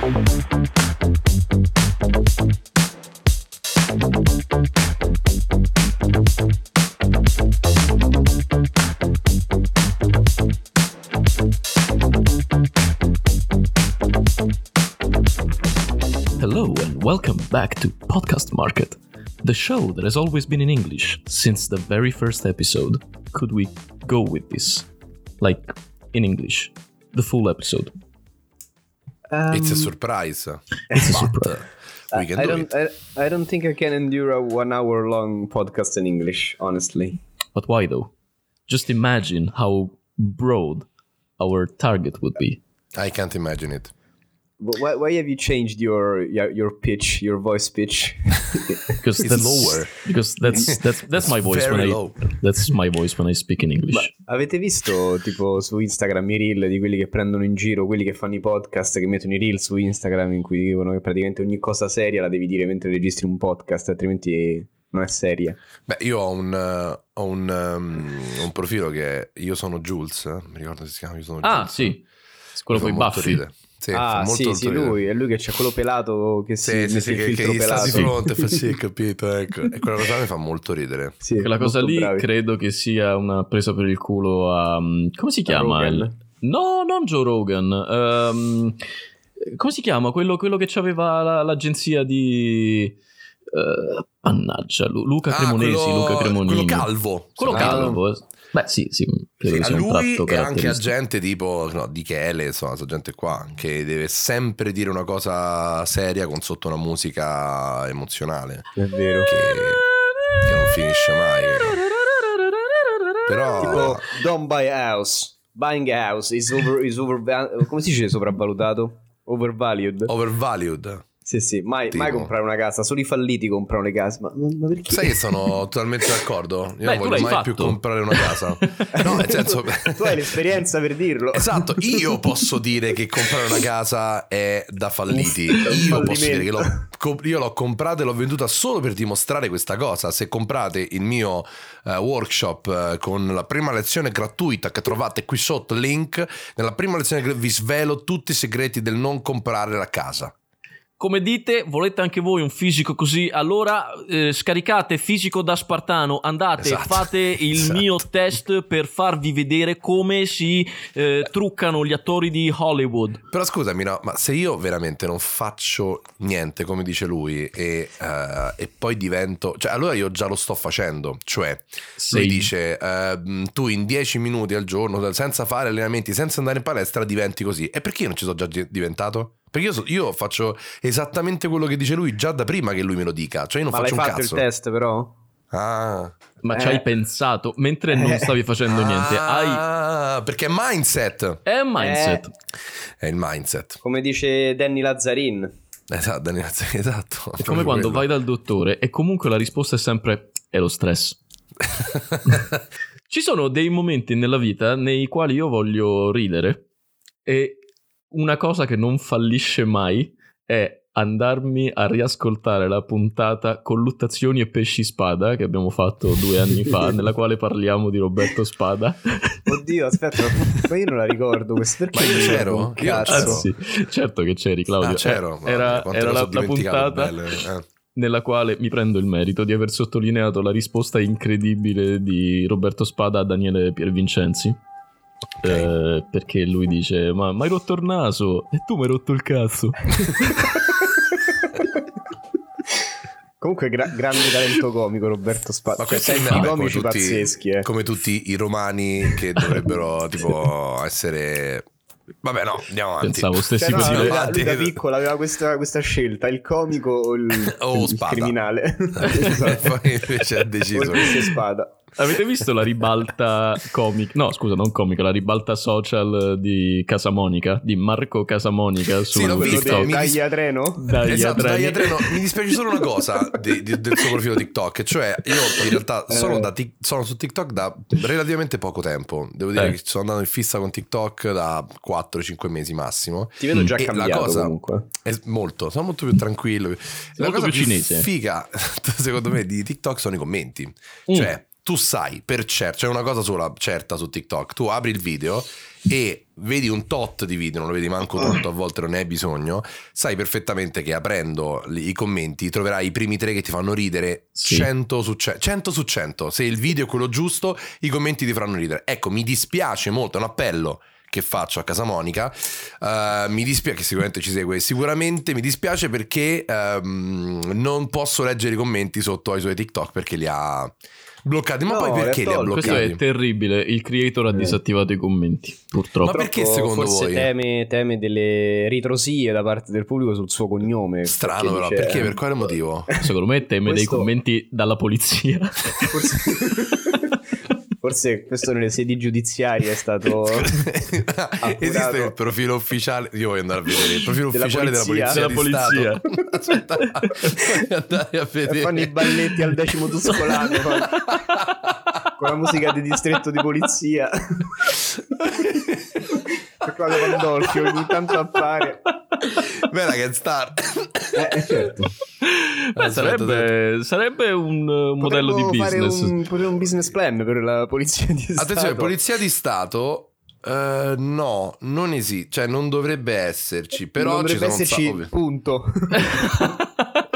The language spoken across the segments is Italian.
Hello and welcome back to Podcast Market, the show that has always been in English since the very first episode. Could we go with this? Like in English, the full episode. It's a surprise. It's a surprise. uh, we can I do don't. it. I, I don't think I can endure a one-hour-long podcast in English. Honestly, But why though? Just imagine how broad our target would be. I can't imagine it. But why, why have you changed your your, pitch, your voice pitch? Because It's that's lower. Because that's that's that's my voice when very I low. that's my voice when I speak in English. Avete visto tipo su Instagram i reel di quelli che prendono in giro, quelli che fanno i podcast, che mettono i reel su Instagram in cui dicono che praticamente ogni cosa seria la devi dire mentre registri un podcast, altrimenti non è seria. Beh, io ho un, eh, ho un, um, un profilo che io sono Jules, eh? mi ricordo si chiama, io sono ah, Jules. sì. Quello con i baffi. ridere. Sì, ah, molto, sì, molto sì, lui, è lui che c'ha quello pelato che si Sì, sì, sì, che, che gli sta di fronte, fa sì, capito, ecco. E quella cosa mi fa molto ridere. Sì, Quella cosa lì bravi. credo che sia una presa per il culo a... um, come si chiama? Il- No, non Joe Rogan. ehm, come si chiama? Quello, quello che aveva la- l'agenzia di... eh, mannaggia, Lu- Luca Ah, Cremonesi, quello- Luca Cremonini. Quello calvo. Quello Sì, calvo. Eh. Beh, sì, sì, credo Sì, a lui tratto e anche a gente tipo no, di Chele, insomma, questa gente qua, che deve sempre dire una cosa seria con sotto una musica emozionale, È vero. che, che non finisce mai. Però... Tipo, don't buy a house. Buying a house is over, is over come si dice sopravvalutato? Overvalued. Overvalued. Sì, sì, mai, Tipo. mai comprare una casa, solo i falliti comprano le case. Ma, ma- perché? Sai che sono totalmente d'accordo? Io Beh, non voglio mai fatto. più comprare una casa. No, nel senso... tu hai l'esperienza per dirlo. Esatto, io posso dire che comprare una casa è da falliti. Io posso dire che l'ho, io l'ho comprata e l'ho venduta solo per dimostrare questa cosa. Se comprate il mio eh, workshop eh, con la prima lezione gratuita che trovate qui sotto, link, nella prima lezione vi svelo tutti i segreti del non comprare la casa. Come dite, volete anche voi un fisico così? Allora eh, scaricate fisico da Spartano, andate, Esatto. fate il Esatto. mio test per farvi vedere come si eh, truccano gli attori di Hollywood. Però scusami, no, ma se io veramente non faccio niente, come dice lui, e, eh, e poi divento... Cioè, allora io già lo sto facendo. Cioè, Sei- lui dice, ehm, tu in 10 minuti al giorno, senza fare allenamenti, senza andare in palestra, diventi così. E perché io non ci sono già di- diventato? Perché io, so- io faccio esattamente quello che dice lui già da prima che lui me lo dica. Cioè, io non Ma l'hai faccio un fatto cazzo. il test però? Ah. Ma Eh. ci hai pensato mentre non stavi facendo niente. Hai... Ah, perché è mindset. È un mindset. È il mindset. Come dice Danny Lazzarin. Esatto, Daniele, esatto. È come quando vai dal dottore e comunque la risposta è sempre è lo stress. Ci sono dei momenti nella vita nei quali io voglio ridere e una cosa che non fallisce mai è andarmi a riascoltare la puntata Colluttazioni e pesci spada che abbiamo fatto due anni fa, nella quale parliamo di Roberto Spada. Oddio, aspetta, ma io non la ricordo questo. Perché Ma io c'ero? Io Cazzo. Anzi, certo che c'eri Claudio. Ah, c'ero. Eh, Era, era la, la puntata belle, eh. nella quale mi prendo il merito di aver sottolineato la risposta incredibile di Roberto Spada a Daniele Piervincenzi. Eh, perché lui dice: Ma mi hai rotto il naso e tu mi hai rotto il cazzo. Comunque, gra- grande talento comico, Roberto Spada. Ma Cioè, questo è senti vabbè, i come comici tutti, pazzeschi, eh. come tutti i romani che dovrebbero tipo essere Vabbè, no, andiamo avanti. Pensavo stessi Cioè, no, per lui, dire. da, piccolo aveva questa, questa scelta, il comico o il, O il criminale. Esatto. poi invece ha deciso. Pesce spada. Avete visto la ribalta comica? No, scusa, non comica, la ribalta social di Casamonica, di Marco Casamonica su Sì, visto, del mi dis- treno? Dai, esatto, Adreni. dai, Adreno, mi dispiace solo una cosa di- di- del suo profilo TikTok, cioè io in realtà sono, Eh. da Tik- sono su TikTok da relativamente poco tempo, devo dire Eh. che sono andato in fissa con TikTok da 4-5 mesi massimo. Ti vedo già E la cambiato cosa- comunque. È molto, sono molto più tranquillo. La molto cosa più più cinese. figa, secondo me, di TikTok sono i commenti. Mm. Cioè, tu sai per certo, c'è una cosa sola certa su TikTok, tu apri il video e vedi un tot di video, non lo vedi manco tutto, a volte non ne hai bisogno, sai perfettamente che aprendo i commenti troverai i primi tre che ti fanno ridere Sì. 100 su 100, 100 su 100, se il video è quello giusto i commenti ti faranno ridere. Ecco, mi dispiace molto, è un appello che faccio a casa Monica, eh, mi dispiace che sicuramente ci segue, sicuramente mi dispiace perché ehm, non posso leggere i commenti sotto ai suoi TikTok perché li ha bloccati, ma No, poi perché li ha tolti. Questo bloccati? è terribile. Il creator ha Eh. disattivato i commenti, purtroppo. Ma perché secondo forse voi? Teme, teme delle ritrosie da parte del pubblico sul suo cognome. Strano però, dice- perché? Per quale motivo? Secondo me teme dei Questo- commenti dalla polizia. Forse... Forse questo nelle sedi giudiziarie è stato Esiste il profilo ufficiale. Io voglio andare a vedere il profilo Della ufficiale polizia? della polizia. Della di polizia. Stato. Aspetta, voglio andare a vedere. fanno i balletti al decimo tuscolano con la musica di distretto di polizia. Per quale Pandolfi ogni tanto appare. Bella che star. Eh, certo. Beh, Aspetta, sarebbe, sarebbe un uh, modello di Potremmo fare business. Un, potremmo un business plan per la polizia di Stato. Attenzione, polizia di Stato. Eh, no, non esiste, cioè non dovrebbe esserci. Però non ci dovrebbe esserci, sacco- punto.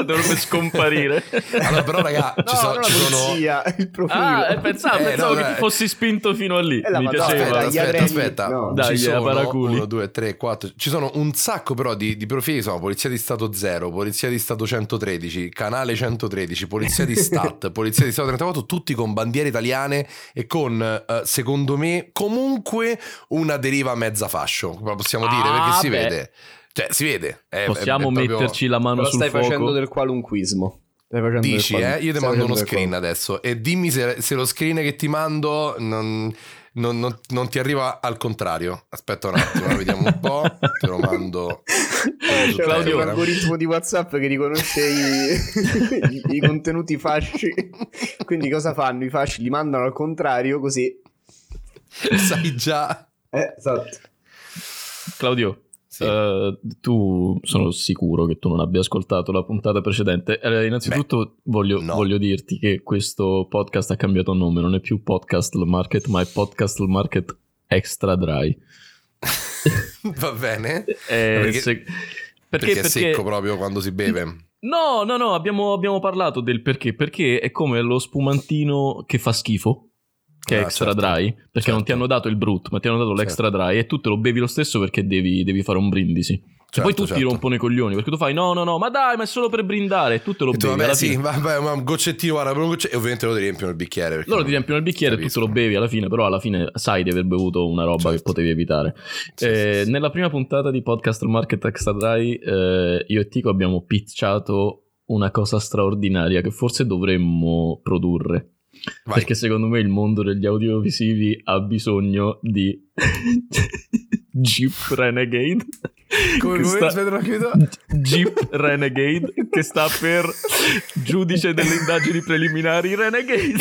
Dovrebbe scomparire. Allora, però, raga, ci no, non ci la sono- polizia, il profilo. Ah, eh, pensavo, Eh, pensavo no, che dai. ti fossi spinto fino a lì. Eh, Mi Madonna, piaceva. aspetta, aspetta, aspetta. no. Dai, ci eh, sono paraculi. 1, 2, 3, 4. Ci sono un sacco però di, di profili. Sono Polizia di Stato 0, Polizia di Stato 113, Canale 113, Polizia di Stat, Polizia di Stato 34, tutti con bandiere italiane e con, eh, secondo me, comunque una deriva mezza fascio. Possiamo dire Ah, perché si beh. vede. Cioè, si vede. È- è- Possiamo è proprio- metterci la mano Però sul stai fuoco. facendo del qualunquismo. Stai facendo del Dici, qualun- eh? Io ti mando uno screen adesso e dimmi se, se lo screen che ti mando non, non- non- non ti arriva al contrario. Aspetta un attimo, eh, vediamo un po'. Te lo mando. C'è Claudio- Telegram. algoritmo di WhatsApp che riconosce i, i- i contenuti fasci. Quindi cosa fanno? I fasci li mandano al contrario così. Sai già. Eh, esatto. Claudio, Sì. eh, tu sono sicuro che tu non abbia ascoltato la puntata precedente. Eh, innanzitutto voglio, no. voglio dirti che questo podcast ha cambiato nome, non è più podcast market, ma è podcast market extra dry. Va bene. Eh, Perché- se- Perché, perché, è secco proprio quando si beve. No, no, no, abbiamo, abbiamo parlato del perché. Perché è come lo spumantino che fa schifo, che è Ah, extra certo. dry, perché Certo. non ti hanno dato il brut, ma ti hanno dato l'extra dry e tu te lo bevi lo stesso perché devi, devi fare un brindisi. E Certo, poi tutti certo. rompono i coglioni perché tu fai no, no, no, ma dai, ma è solo per brindare e tu te lo E tu, bevi. vabbè, alla sì, vabbè, ma un goccettino, guarda, un goccett- e ovviamente lo ti riempiono il bicchiere. Loro ti riempiono il bicchiere e tu te lo bevi alla fine, però alla fine sai di aver bevuto una roba Certo. che potevi evitare. Sì, Eh, sì. Nella prima puntata di Podcast Market Extra Dry, eh, io e Tico abbiamo pitchato una cosa straordinaria che forse dovremmo produrre. Vai. Perché secondo me il mondo degli audiovisivi ha bisogno di Jeep Renegade. Come come? sta- Aspetta, capito. Jeep Renegade che sta per giudice delle indagini preliminari Renegade.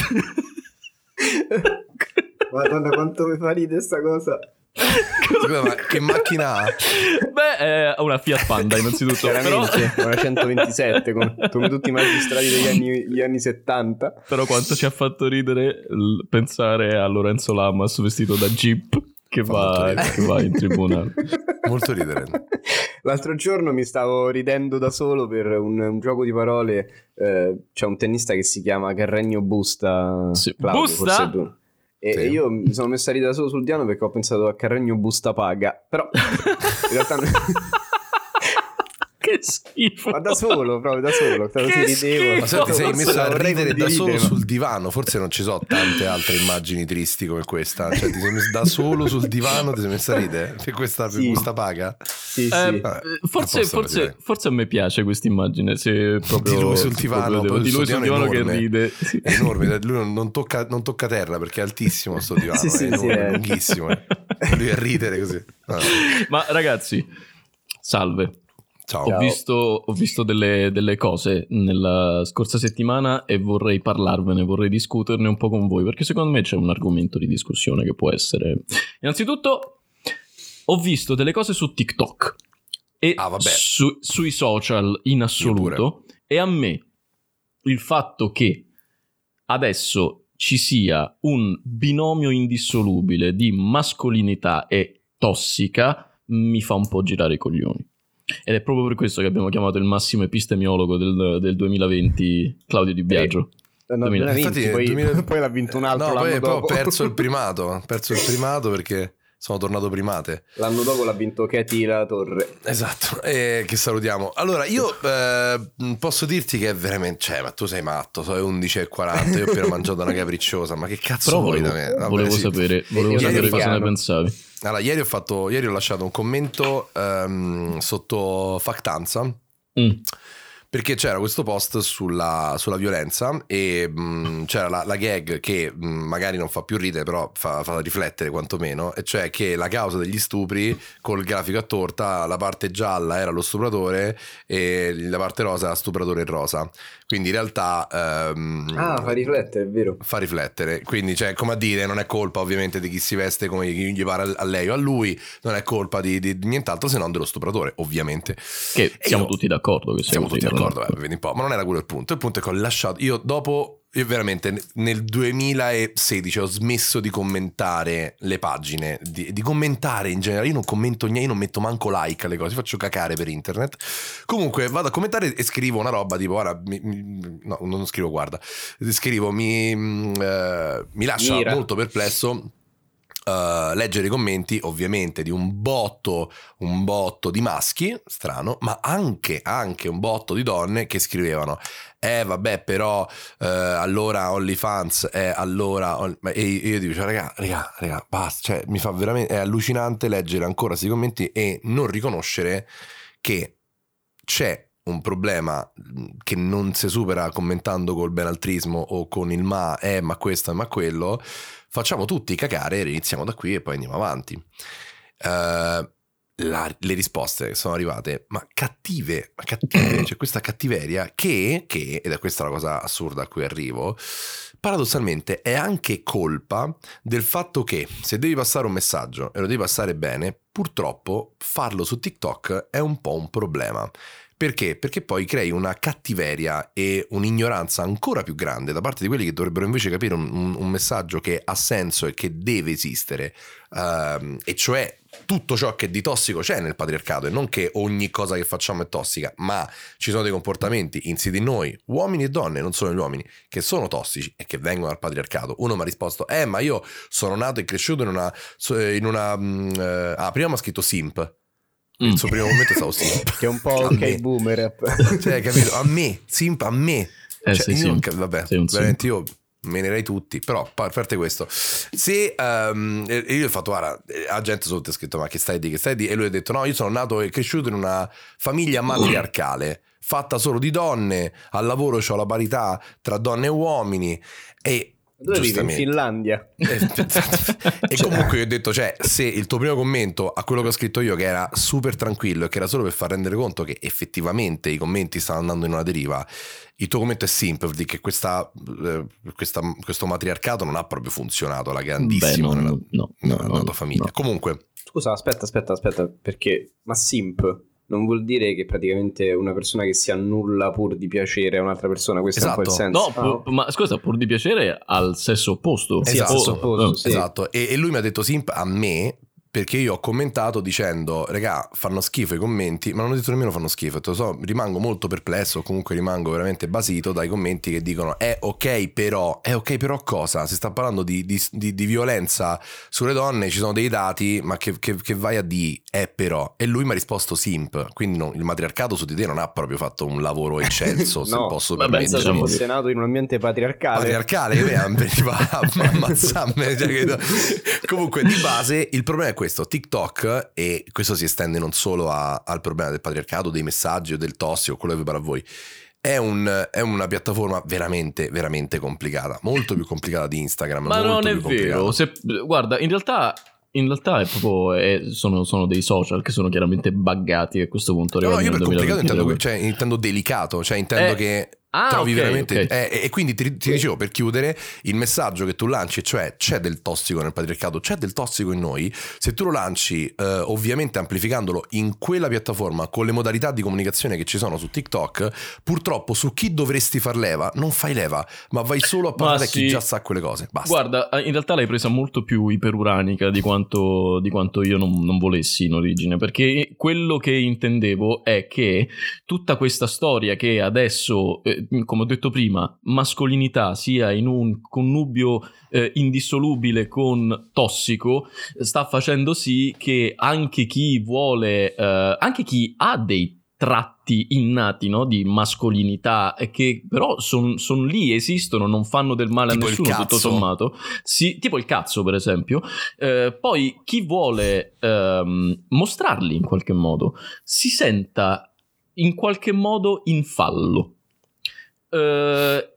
Madonna, quanto mi fa ridere sta cosa. Scusa, ma che macchina ha? Beh, è una Fiat Panda innanzitutto, però, Chiaramente, una 127 come, come tutti i magistrati degli anni, gli anni 70. però quanto ci ha fatto ridere l- pensare a Lorenzo Lamas vestito da Jeep che va, che va in tribunale. Molto ridere. L'altro giorno mi stavo ridendo da solo per un, un gioco di parole. eh, c'è un tennista che si chiama Carregno Busta. Sì. Claudio, Busta? E Sì. e io mi sono messo a ridere da solo sul divano perché ho pensato a Carregno Busta Paga. Però in realtà che schifo. ma da solo, proprio da solo. Così Che ridevo. Ma se ti sei Forse messo a ridere da solo sul divano, forse non ci sono tante altre immagini tristi come questa. Cioè, ti sei messo da solo sul divano, ti sei messo a ridere. Per questa, per Sì. questa paga. Sì, sì. Eh, Vabbè, forse, a posto forse, così. forse a me piace questa immagine. Se proprio, Di lui sul divano, poi di lui sul divano divano è che enorme. ride. Sì. È enorme, lui non, tocca, non tocca terra perché è altissimo sto divano, Sì, sì, è sì, enorme, è- lunghissimo. eh. Lui a ridere così. Ah, Ma ragazzi, salve. Ciao. Ho visto, ho visto delle, delle cose nella scorsa settimana e vorrei parlarvene, vorrei discuterne un po' con voi perché secondo me c'è un argomento di discussione che può essere. Innanzitutto, ho visto delle cose su TikTok e Ah, su- sui social in assoluto e a me il fatto che adesso ci sia un binomio indissolubile di mascolinità e tossica mi fa un po' girare i coglioni. Ed è proprio per questo che abbiamo chiamato il massimo epistemiologo del, del 2020 Claudio Di Biagio. Eh, no, 2000. 2020, Infatti, poi, 2000 poi l'ha vinto un altro No, l'anno poi, poi ho perso il primato. Ho perso il primato perché sono tornato primate. L'anno dopo l'ha vinto Katy La Torre. Esatto, e che salutiamo. Allora, io eh, posso dirti che è veramente. Cioè, ma tu sei matto, sono le 11.40. Io ho appena mangiato una capricciosa. Ma che cazzo Però vuoi volevo, da me? Vabbè, volevo sì. sapere, volevo sapere cosa ne pensavi. Allora, ieri ho, fatto, ieri ho lasciato un commento ehm, sotto Factanza. Mm. Perché c'era questo post sulla, sulla violenza e mh, c'era la, la gag che mh, magari non fa più ridere, però fa, fa riflettere quantomeno, e cioè che la causa degli stupri col grafico a torta, la parte gialla era lo stupratore e la parte rosa era stupratore rosa. Quindi in realtà ehm, Ah, fa riflettere, è vero. fa riflettere. Quindi, cioè, come a dire, non è colpa ovviamente di chi si veste come gli pare a lei o a lui, non è colpa di, di- di nient'altro se non dello stupratore, ovviamente. Che E siamo io- tutti d'accordo che sia Siamo così, tutti no? d'accordo, eh, vedi un po', ma non era quello il punto. Il punto è che ho lasciato. Io dopo. Io veramente nel 2016 ho smesso di commentare le pagine, di, di commentare in generale. Io non commento niente, io non metto manco like alle cose, faccio cacare per internet. Comunque vado a commentare e scrivo una roba tipo, ora, mi- mi- no, non scrivo, guarda, scrivo, mi, mm, eh, mi lascia Mira. molto perplesso. Eh, leggere i commenti ovviamente di un botto un botto di maschi strano ma anche, anche un botto di donne che scrivevano eh vabbè però eh, allora OnlyFans è allora Only-" ma- e io dico cioè, raga raga raga basta cioè mi fa veramente è allucinante leggere ancora questi commenti e non riconoscere che c'è un problema mh, che non si supera commentando col benaltrismo o con il ma, eh, ma questo, ma quello, facciamo tutti cacare, iniziamo da qui e poi andiamo avanti. Eh, la- le risposte sono arrivate, ma cattive, ma cattive, c'è questa cattiveria che, che, ed è questa la cosa assurda a cui arrivo, paradossalmente è anche colpa del fatto che se devi passare un messaggio e lo devi passare bene, purtroppo farlo su TikTok è un po' un problema. Perché? Perché poi crei una cattiveria e un'ignoranza ancora più grande da parte di quelli che dovrebbero invece capire un, un- messaggio che ha senso e che deve esistere, ehm, e cioè tutto ciò che di tossico c'è nel patriarcato e non che ogni cosa che facciamo è tossica, ma ci sono dei comportamenti insiti in noi, uomini e donne, non solo gli uomini, che sono tossici e che vengono dal patriarcato. Uno mi ha risposto, eh ma io sono nato e cresciuto in una... in una eh, ah, prima mi ha scritto simp. Mm. Il suo primo momento è stato simp. Che è un po' ok me. boomer. Cioè, capito? A me, simp a me. Eh, Cioè, io cap- vabbè, veramente io menerei tutti, però a parte questo, se e io ho fatto, guarda, eh, la gente sotto ha scritto ma che stai di, che stai di, e lui ha detto no, io sono nato e cresciuto in una famiglia matriarcale, fatta solo di donne, al lavoro ho la parità tra donne e uomini e... Dove vive? In giustamente- Finlandia. eh, e comunque io ho detto, cioè, se il tuo primo commento a quello che ho scritto io, che era super tranquillo e che era solo per far rendere conto che effettivamente i commenti stanno andando in una deriva, il tuo commento è simple, vuol dire che questa, eh, questa- questo matriarcato non ha proprio funzionato alla Beh, grandissima no, nella, no, no, nella no, tua no, famiglia. no. Comunque, Scusa, aspetta, aspetta, aspetta, perché ma simp non vuol dire che praticamente una persona che si annulla pur di piacere a un'altra persona, questo è un po' il Esatto. senso. No, Ah, pu- ma scusa, pur di piacere al sesso opposto. Sì, al Oh, sesso opposto, sì. esatto, e, e lui mi ha detto simp a me perché io ho commentato dicendo, regà, fanno schifo i commenti, ma non ho detto nemmeno fanno schifo, so, rimango molto perplesso, comunque rimango veramente basito dai commenti che dicono, è ok però, è ok però cosa? Si sta parlando di, di- di- di violenza sulle donne, ci sono dei dati, ma che, che- che vai a di è però? E lui mi ha risposto simp, quindi non- il matriarcato su di te non ha proprio fatto un lavoro eccelso, se No, posso vabbè, permettermi. se diciamo- fosse nato in un ambiente patriarcale. patriarcale che veniva a ammazzarmi cioè, comunque di base il problema è questo TikTok e questo si estende non solo a- al problema del patriarcato dei messaggi o del tossico quello che vi pare a voi è, un- è una piattaforma veramente veramente complicata molto più complicata di Instagram Ma non è vero. Se- guarda, in realtà, in realtà è proprio, è- sono, sono dei social che sono chiaramente buggati a questo punto. No, io per complicato 2022. intendo, cioè, intendo delicato, cioè intendo Eh, che Ah, trovi ok, veramente ok. eh, e quindi ti, ti dicevo per chiudere il messaggio che tu lanci cioè c'è del tossico nel patriarcato c'è del tossico in noi se tu lo lanci eh, ovviamente amplificandolo in quella piattaforma con le modalità di comunicazione che ci sono su TikTok purtroppo su chi dovresti far leva non fai leva ma vai solo a parlare a chi sì. già sa quelle cose basta Guarda, eh, in realtà l'hai presa molto più iperuranica di quanto, di quanto io non, non volessi in origine, perché quello che intendevo è che tutta questa storia che adesso, eh, come ho detto prima, mascolinità sia in un connubio eh, indissolubile con tossico, sta facendo sì che anche chi vuole, eh, anche chi ha dei tratti innati no, di mascolinità e che però sono lì, esistono, non fanno del male Tipo a nessuno tutto sommato. Sì, tipo il cazzo per esempio. Eh, poi chi vuole ehm, mostrarli in qualche modo si senta in qualche modo in fallo. Eh,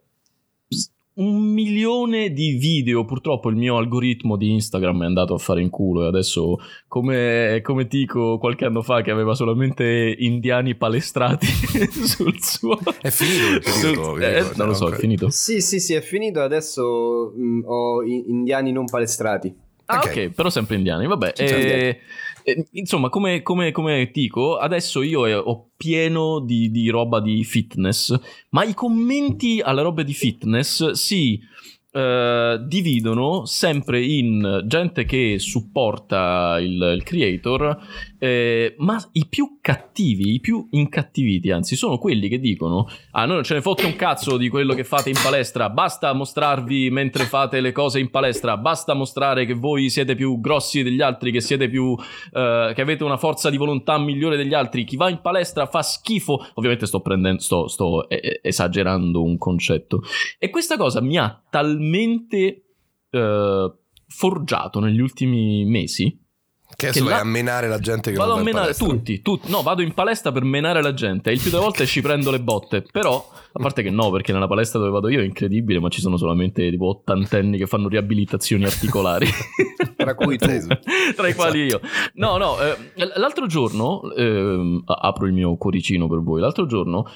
un milione di video, purtroppo il mio algoritmo di Instagram è andato a fare in culo e adesso come, come Tico qualche anno fa che aveva solamente indiani palestrati sul suo... È finito il periodo, sul- eh, ricordo, non lo so, è finito. Sì, sì, sì, è finito. Adesso mh, ho i- indiani non palestrati. Ah, Ok. ok, però sempre indiani, vabbè. Sì, certo. eh, eh, insomma, come, come, come dico, adesso io eh, ho pieno di, di roba di fitness, ma i commenti alle robe di fitness si eh, dividono sempre in gente che supporta il, il creator, eh, ma i più cattivi, i più incattiviti, anzi, sono quelli che dicono: Ah, noi non ce ne fotte un cazzo di quello che fate in palestra, basta mostrarvi mentre fate le cose in palestra, basta mostrare che voi siete più grossi degli altri, che siete più. eh, che avete una forza di volontà migliore degli altri. Chi va in palestra fa schifo. Ovviamente sto prendendo, sto, sto esagerando un concetto. E questa cosa mi ha talmente eh, forgiato negli ultimi mesi. Che che vai là- a menare la gente che Vado non a menare tutti, tutti. No, vado in palestra per menare la gente. E il più delle volte ci prendo le botte. Però, a parte che no, perché nella palestra dove vado io è incredibile, ma ci sono solamente tipo ottantenni che fanno riabilitazioni articolari. Tra cui tu. Tra i quali io. No, no, eh, l'altro giorno, a- apro il mio cuoricino per voi, l'altro giorno,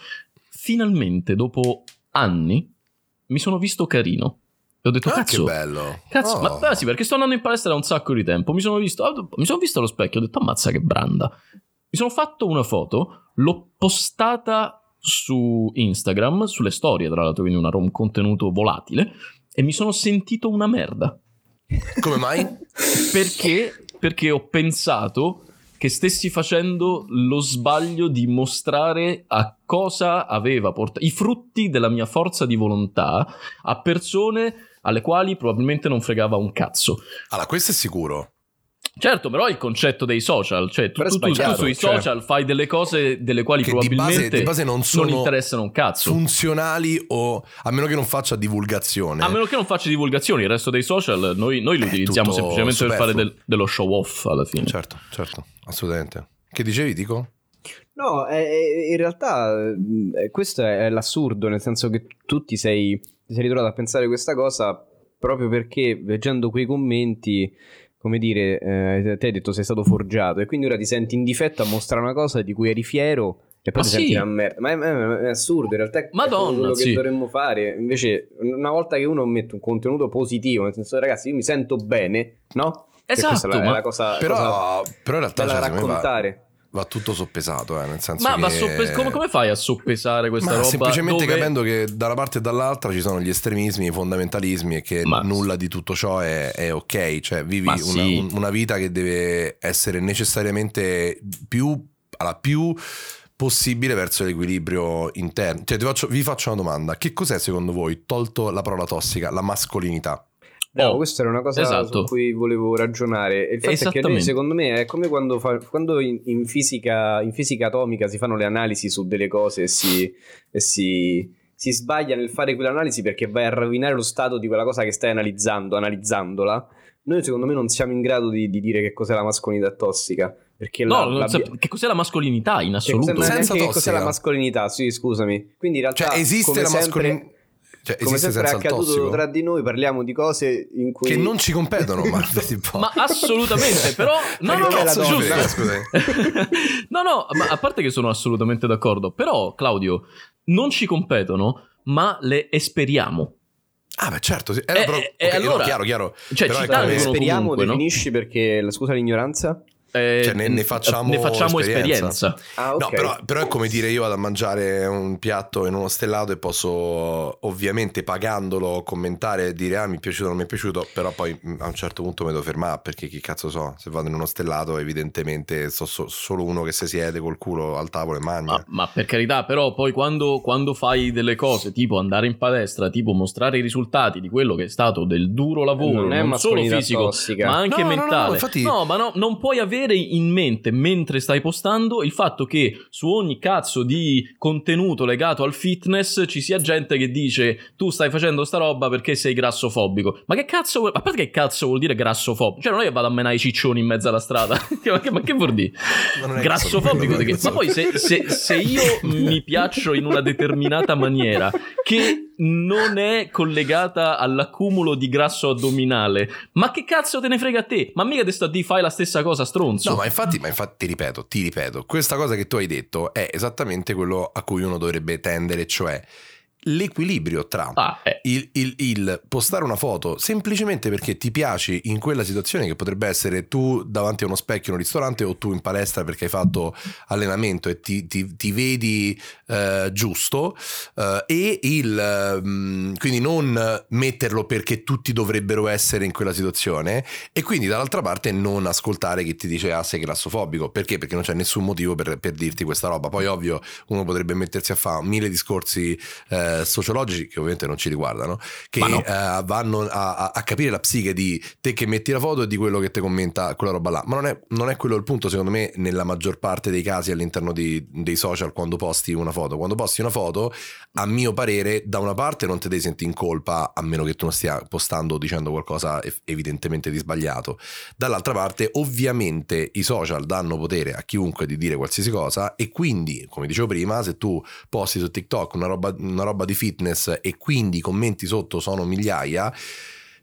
finalmente, dopo anni, mi sono visto carino. E ho detto, Ah, che cazzo, bello. Cazzo, Oh. ma ah, sì, perché sto andando in palestra da un sacco di tempo. Mi sono visto, ah, mi sono visto allo specchio, ho detto, ammazza che branda. Mi sono fatto una foto, l'ho postata su Instagram, sulle storie, tra l'altro, quindi una- un contenuto volatile, e mi sono sentito una merda. Come mai? Perché? Perché ho pensato che stessi facendo lo sbaglio di mostrare a cosa aveva portato i frutti della mia forza di volontà a persone alle quali probabilmente non fregava un cazzo. Allora, questo è sicuro. Certo, però è il concetto dei social, cioè tu, tu- tu- sui cioè. social fai delle cose delle quali Che di base, probabilmente di base non sono interessano un cazzo. funzionali o a meno che non faccia divulgazione. A meno che non faccia divulgazioni, il resto dei social noi, noi lo È utilizziamo semplicemente per fare superfluo. del- dello show off alla fine. Certo, certo, assolutamente. Che dicevi, Dico? No, è- è- in realtà mh, eh, questo è, è l'assurdo, nel senso che tu ti sei, ti sei ritrovato a pensare questa cosa proprio perché leggendo quei commenti, come dire, eh, te hai detto sei stato forgiato e quindi ora ti senti in difetto a mostrare una cosa di cui eri fiero e poi Ma ti senti sì. una merda. Ma è, è- è assurdo, in realtà è Madonna, quello che sì. dovremmo fare. Invece, una volta che uno mette un contenuto positivo, nel senso ragazzi, io mi sento bene, no? Che questa Esatto, è la, è ma- la cosa, Però, cosa però in realtà cioè, da va, raccontare. Va tutto soppesato, eh, nel senso Ma che... va soppe- come, come fai a soppesare questa Ma roba? semplicemente dove- capendo che da una parte e dall'altra ci sono gli estremismi, i fondamentalismi e che Ma- nulla di tutto ciò è, è ok, cioè vivi una, sì. un- una vita che deve essere necessariamente più, alla più possibile verso l'equilibrio interno. Cioè, ti faccio- vi faccio una domanda, che cos'è secondo voi, tolto la parola tossica, la mascolinità? Bravo, Oh, questa era una cosa esatto. su cui volevo ragionare. Il fatto è che noi, secondo me, è come quando, fa- quando in, in fisica, in fisica atomica si fanno le analisi su delle cose e si, e si, si sbaglia nel fare quell'analisi perché vai a rovinare lo stato di quella cosa che stai analizzando, analizzandola. Noi, secondo me, non siamo in grado di, di dire che cos'è la mascolinità tossica. Perché No, la, la- sap- che cos'è la mascolinità in che assoluto? Senza che cos'è la mascolinità? Sì, scusami. Quindi in realtà Cioè esiste come la sempre- mascolinità, cioè Come esiste sempre è accaduto tossico? tra di noi, parliamo di cose in cui Che non ci competono, ma. Ma assolutamente, però no, Ma no, no, scusami? no, no, ma a parte che sono assolutamente d'accordo, però Claudio, non ci competono ma le esperiamo. Ah, beh, certo, sì. Eh, Eh, però, eh, ok, no, allora- chiaro, chiaro. Cioè, Però ci è come- Speriamo, comunque, no? definisci perché, scusa l'ignoranza? Eh, Cioè, ne- ne facciamo ne facciamo esperienza. esperienza. Ah, ok. No, però, però è come dire io vado a mangiare un piatto in uno stellato e posso ovviamente pagandolo commentare e dire ah mi è piaciuto o non mi è piaciuto, però poi mh, a un certo punto mi devo fermare perché chi cazzo so, se vado in uno stellato evidentemente so, so- solo uno che si siede col culo al tavolo e mangia. Ma, ma per carità, però poi quando, quando fai delle cose tipo andare in palestra, tipo mostrare i risultati di quello che è stato del duro lavoro, Non è non solo fisico, tossica. ma anche No, no, no, mentale. infatti- No, ma no, non puoi avere in mente mentre stai postando il fatto che su ogni cazzo di contenuto legato al fitness ci sia gente che dice tu stai facendo sta roba perché sei grassofobico. Ma che cazzo vuol... A parte che cazzo vuol dire grassofobico? Cioè non è che vado a menare i ciccioni in mezzo alla strada. ma, che, ma che vuol dire? Grassofobico di che? Ma poi se, se- se io mi piaccio in una determinata maniera che non è collegata all'accumulo di grasso addominale, ma che cazzo te ne frega a te? Ma mica te sto a dire fai la stessa cosa, stronzo. No, ma infatti, ma infatti ti ripeto, ti ripeto, questa cosa che tu hai detto è esattamente quello a cui uno dovrebbe tendere, cioè l'equilibrio tra Ah, eh. il, il- il postare una foto semplicemente perché ti piaci in quella situazione che potrebbe essere tu davanti a uno specchio in un ristorante o tu in palestra perché hai fatto allenamento e ti, ti- ti vedi eh, giusto eh, e il ehm, quindi non metterlo perché tutti dovrebbero essere in quella situazione e quindi dall'altra parte non ascoltare chi ti dice ah sei grassofobico perché? Perché non c'è nessun motivo per, per dirti questa roba poi ovvio uno potrebbe mettersi a fare mille discorsi eh, sociologici che ovviamente non ci riguardano che no. eh, vanno a, a- a capire la psiche di te che metti la foto e di quello che ti commenta quella roba là. Ma non è, non è quello il punto secondo me nella maggior parte dei casi all'interno di- dei social quando posti una foto. Quando posti una foto a mio parere da una parte non ti devi sentire in colpa a meno che tu non stia postando o dicendo qualcosa ev- evidentemente di sbagliato. Dall'altra parte ovviamente i social danno potere a chiunque di dire qualsiasi cosa e quindi come dicevo prima se tu posti su TikTok una roba, una roba di fitness e quindi i commenti sotto sono migliaia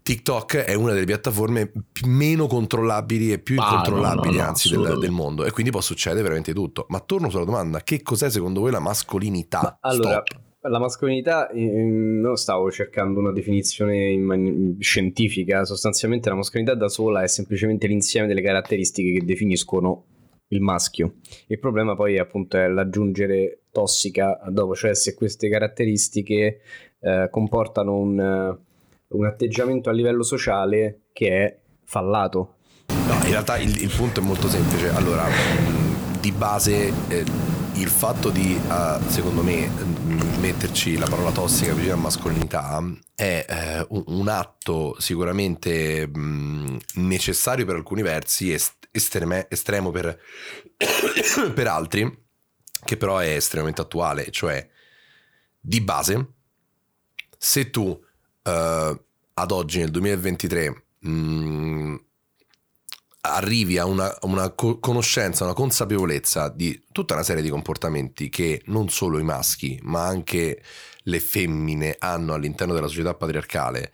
TikTok è una delle piattaforme meno controllabili e più Ah, incontrollabili no, no, no, anzi del, del mondo. E quindi può succedere veramente tutto. Ma torno sulla domanda che cos'è secondo voi la mascolinità? Ma allora, la mascolinità, eh, non stavo cercando una definizione in man- scientifica, sostanzialmente la mascolinità da sola è semplicemente l'insieme delle caratteristiche che definiscono il maschio. Il problema poi appunto è l'aggiungere tossica dopo, cioè se queste caratteristiche eh, comportano un, un atteggiamento a livello sociale che è fallato. No, in realtà il, il punto è molto semplice. Allora, di base, eh, il fatto di, eh, secondo me, metterci la parola tossica vicino a mascolinità è eh, un, un atto sicuramente mh, necessario per alcuni versi, est- estreme- estremo per, per altri, che però è estremamente attuale. Cioè, di base, se tu eh, ad oggi, nel 2023, mh, arrivi a una, una co- conoscenza, una consapevolezza di tutta una serie di comportamenti che non solo i maschi, ma anche le femmine hanno all'interno della società patriarcale.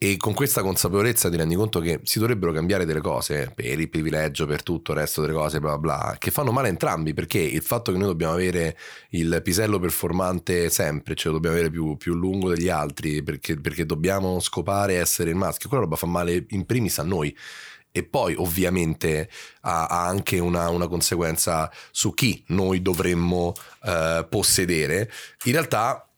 E con questa consapevolezza ti rendi conto che si dovrebbero cambiare delle cose per il privilegio, per tutto il resto delle cose, bla bla, bla, che fanno male a entrambi, perché il fatto che noi dobbiamo avere il pisello performante sempre, cioè lo dobbiamo avere più, più lungo degli altri, perché, perché dobbiamo scopare essere il maschio, quella roba fa male in primis a noi e poi ovviamente ha, ha anche una, una conseguenza su chi noi dovremmo eh, possedere, in realtà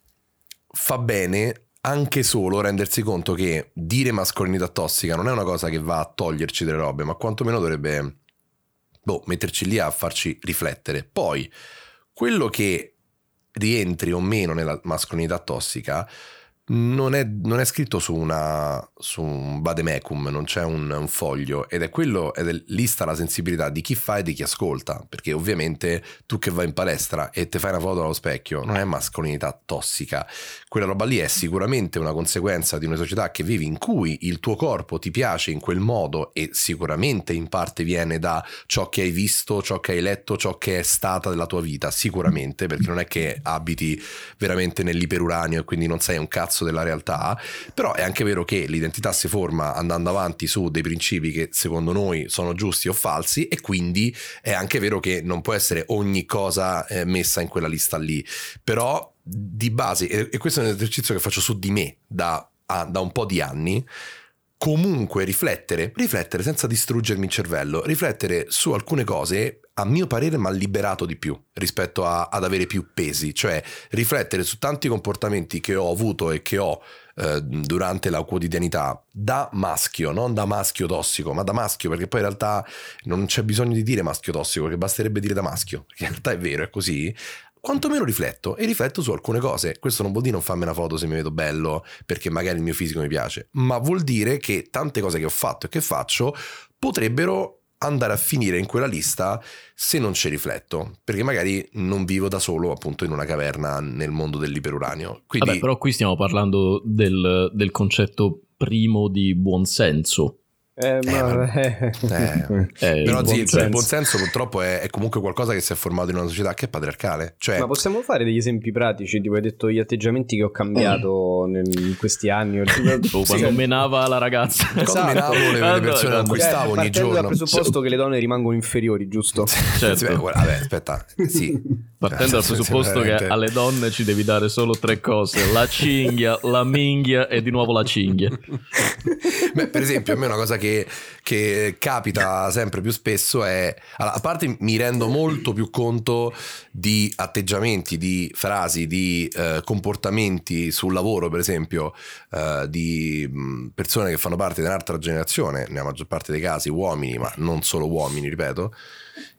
fa bene anche solo rendersi conto che dire mascolinità tossica non è una cosa che va a toglierci delle robe, ma quantomeno dovrebbe boh, metterci lì a farci riflettere. Poi, quello che rientri o meno nella mascolinità tossica non è, non è scritto su, una, su un vademecum, non c'è un, un foglio ed è quello, ed è lì sta la sensibilità di chi fa e di chi ascolta, perché ovviamente tu che vai in palestra e ti fai una foto allo specchio non è mascolinità tossica, quella roba lì è sicuramente una conseguenza di una società che vivi in cui il tuo corpo ti piace in quel modo e sicuramente in parte viene da ciò che hai visto, ciò che hai letto, ciò che è stata della tua vita, sicuramente, perché non è che abiti veramente nell'iperuranio e quindi non sei un cazzo della realtà, però è anche vero che l'identità si forma andando avanti su dei principi che secondo noi sono giusti o falsi e quindi è anche vero che non può essere ogni cosa eh, messa in quella lista lì, però di base, e, e questo è un esercizio che faccio su di me da, a- da un po' di anni, comunque riflettere, riflettere senza distruggermi il cervello, riflettere su alcune cose, a mio parere, mi ha liberato di più rispetto a- ad avere più pesi, cioè riflettere su tanti comportamenti che ho avuto e che ho eh, durante la quotidianità da maschio, non da maschio tossico, ma da maschio, perché poi in realtà non c'è bisogno di dire maschio tossico, perché basterebbe dire da maschio, perché in realtà è vero, è così. Quantomeno rifletto e rifletto su alcune cose. Questo non vuol dire non farmi una foto se mi vedo bello perché magari il mio fisico mi piace, ma vuol dire che tante cose che ho fatto e che faccio potrebbero andare a finire in quella lista se non ci rifletto, perché magari non vivo da solo appunto in una caverna nel mondo dell'iperuranio. Quindi Vabbè, però qui stiamo parlando del, del concetto primo di buonsenso. Eh, ma... eh, Eh, però il sì, buon il senso. buon senso purtroppo è, è comunque qualcosa che si è formato in una società che è patriarcale. Cioè, Ma possiamo fare degli esempi pratici? Tipo, hai detto gli atteggiamenti che ho cambiato nel- in questi anni. O Sì. quando menava la ragazza. quando esatto. menavo le, le persone no, cui Cioè, stavo ogni partendo dal giorno. presupposto che le donne rimangono inferiori, giusto? Certo. Sì, vabbè, aspetta, sì. Partendo dal Cioè, presupposto che alle donne ci devi dare solo tre cose: la cinghia, la minghia e di nuovo la cinghia. Beh, per esempio, a me una cosa che, che capita sempre più spesso è, allora, a parte mi rendo molto più conto di atteggiamenti, di frasi, di eh, comportamenti sul lavoro, per esempio, eh, di mh, persone che fanno parte di un'altra generazione, nella maggior parte dei casi uomini, ma non solo uomini, ripeto,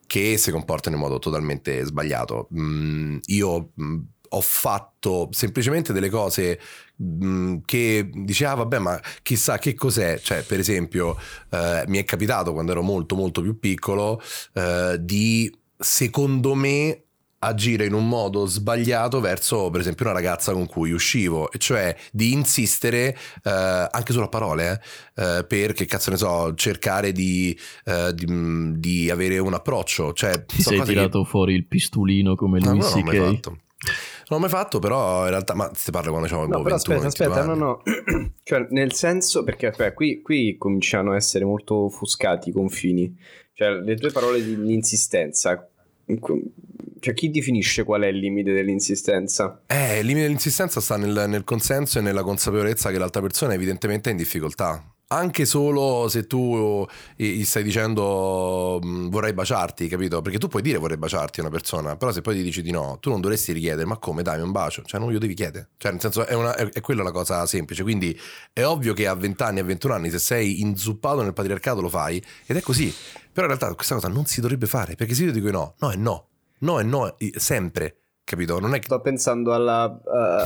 che si comportano in modo totalmente sbagliato. Mm, io mh, ho fatto semplicemente delle cose mh, che diceva, vabbè, ma chissà che cos'è. Cioè, per esempio, eh, mi è capitato quando ero molto, molto più piccolo eh, di, secondo me, agire in un modo sbagliato verso per esempio una ragazza con cui uscivo e cioè di insistere eh, anche solo a parole eh, eh, per che cazzo ne so cercare di, eh, di, mh, di avere un approccio cioè Ti sei cose che- tirato fuori il pistolino come No, lui no, l'ho mai C.K. fatto. Non l'ho mai fatto, però in realtà, ma si parla quando avevo No, boh, però 21, aspetta, 22 aspetta, no, no. cioè, nel senso, perché aspetta, qui, qui cominciano a essere molto offuscati i confini. Cioè, le tue parole di l'insistenza. Cioè, chi definisce qual è il limite dell'insistenza? Eh, il limite dell'insistenza sta nel, nel consenso e nella consapevolezza che l'altra persona evidentemente è in difficoltà. Anche solo se tu gli gli stai dicendo mh, vorrei baciarti, capito? Perché tu puoi dire vorrei baciarti a una persona, però se poi ti dici di no, tu non dovresti richiedere, ma come dai un bacio? Cioè non glielo devi chiedere. Cioè nel senso è, una, è, è quella la cosa semplice. Quindi è ovvio che a 20 anni, a 21 anni, se sei inzuppato nel patriarcato lo fai ed è così. Però in realtà questa cosa non si dovrebbe fare, perche se io dico no, no è no. No è no, sempre. Capito? Non è che Sto pensando alla,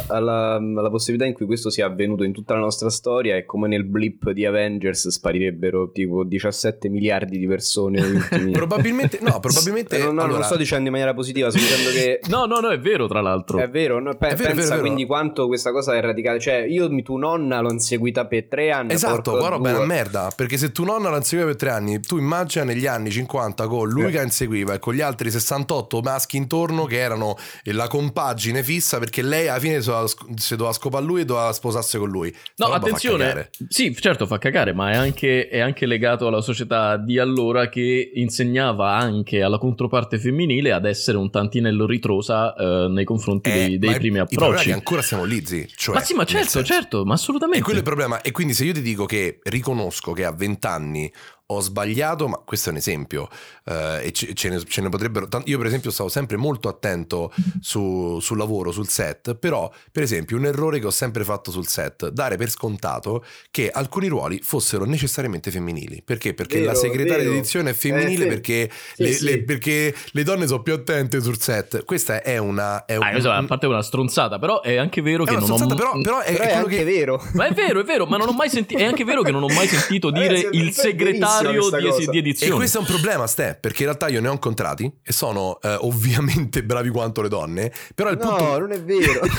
alla, alla possibilità in cui questo sia avvenuto in tutta la nostra storia e come nel blip di Avengers sparirebbero tipo 17 miliardi di persone. negli ultimi- Probabilmente, no, probabilmente. No, no, non allora, lo sto dicendo in maniera positiva, sto dicendo che No, no, no, è vero, tra l'altro. È vero, no? Pe- È vero, pensa è vero. quindi quanto questa cosa è radicale. Cioè, io mi tu nonna l'ho inseguita per tre anni. Esatto, qua roba è una merda. Perché se tu nonna la inseguiva per tre anni, tu immagina negli anni 50 con lui Eh. che la inseguiva e con gli altri 68 maschi intorno che erano la compagine fissa perché lei alla fine si doveva, si doveva scopare a lui e doveva sposarsi con lui. No, attenzione, sì, certo fa cagare, ma è anche, è anche legato alla società di allora che insegnava anche alla controparte femminile ad essere un tantinello ritrosa eh, nei confronti Eh, dei, dei ma primi approcci. che ancora siamo lì, zi. Cioè, ma sì, ma certo, certo, ma assolutamente. E quello è il problema. E quindi se io ti dico che riconosco che a 20 anni ho sbagliato, ma questo è un esempio, eh, e ce, ce ne, ce ne potrebbero... Io per esempio stavo sempre molto attento su- sul lavoro, sul set, però per esempio un errore che ho sempre fatto sul set, dare per scontato che alcuni ruoli fossero necessariamente femminili. Perché? Perché Vero, la segretaria vero. di edizione è femminile Eh, sì. perché, Sì, le, sì. le- perché le donne sono più attente sul set. Questa è una... È Ah, un- insomma, a parte una stronzata, però è anche vero è che una non ho però, però è, Però è è che... vero. Ma è vero, è vero, ma non ho mai sentito. È anche vero che non ho mai sentito Ragazzi, dire il segretario questa di, cosa. di E edizione. questo è un problema, Ste, perché in realtà io ne ho incontrati e sono eh, ovviamente bravi quanto le donne, però il No, punto... non è vero.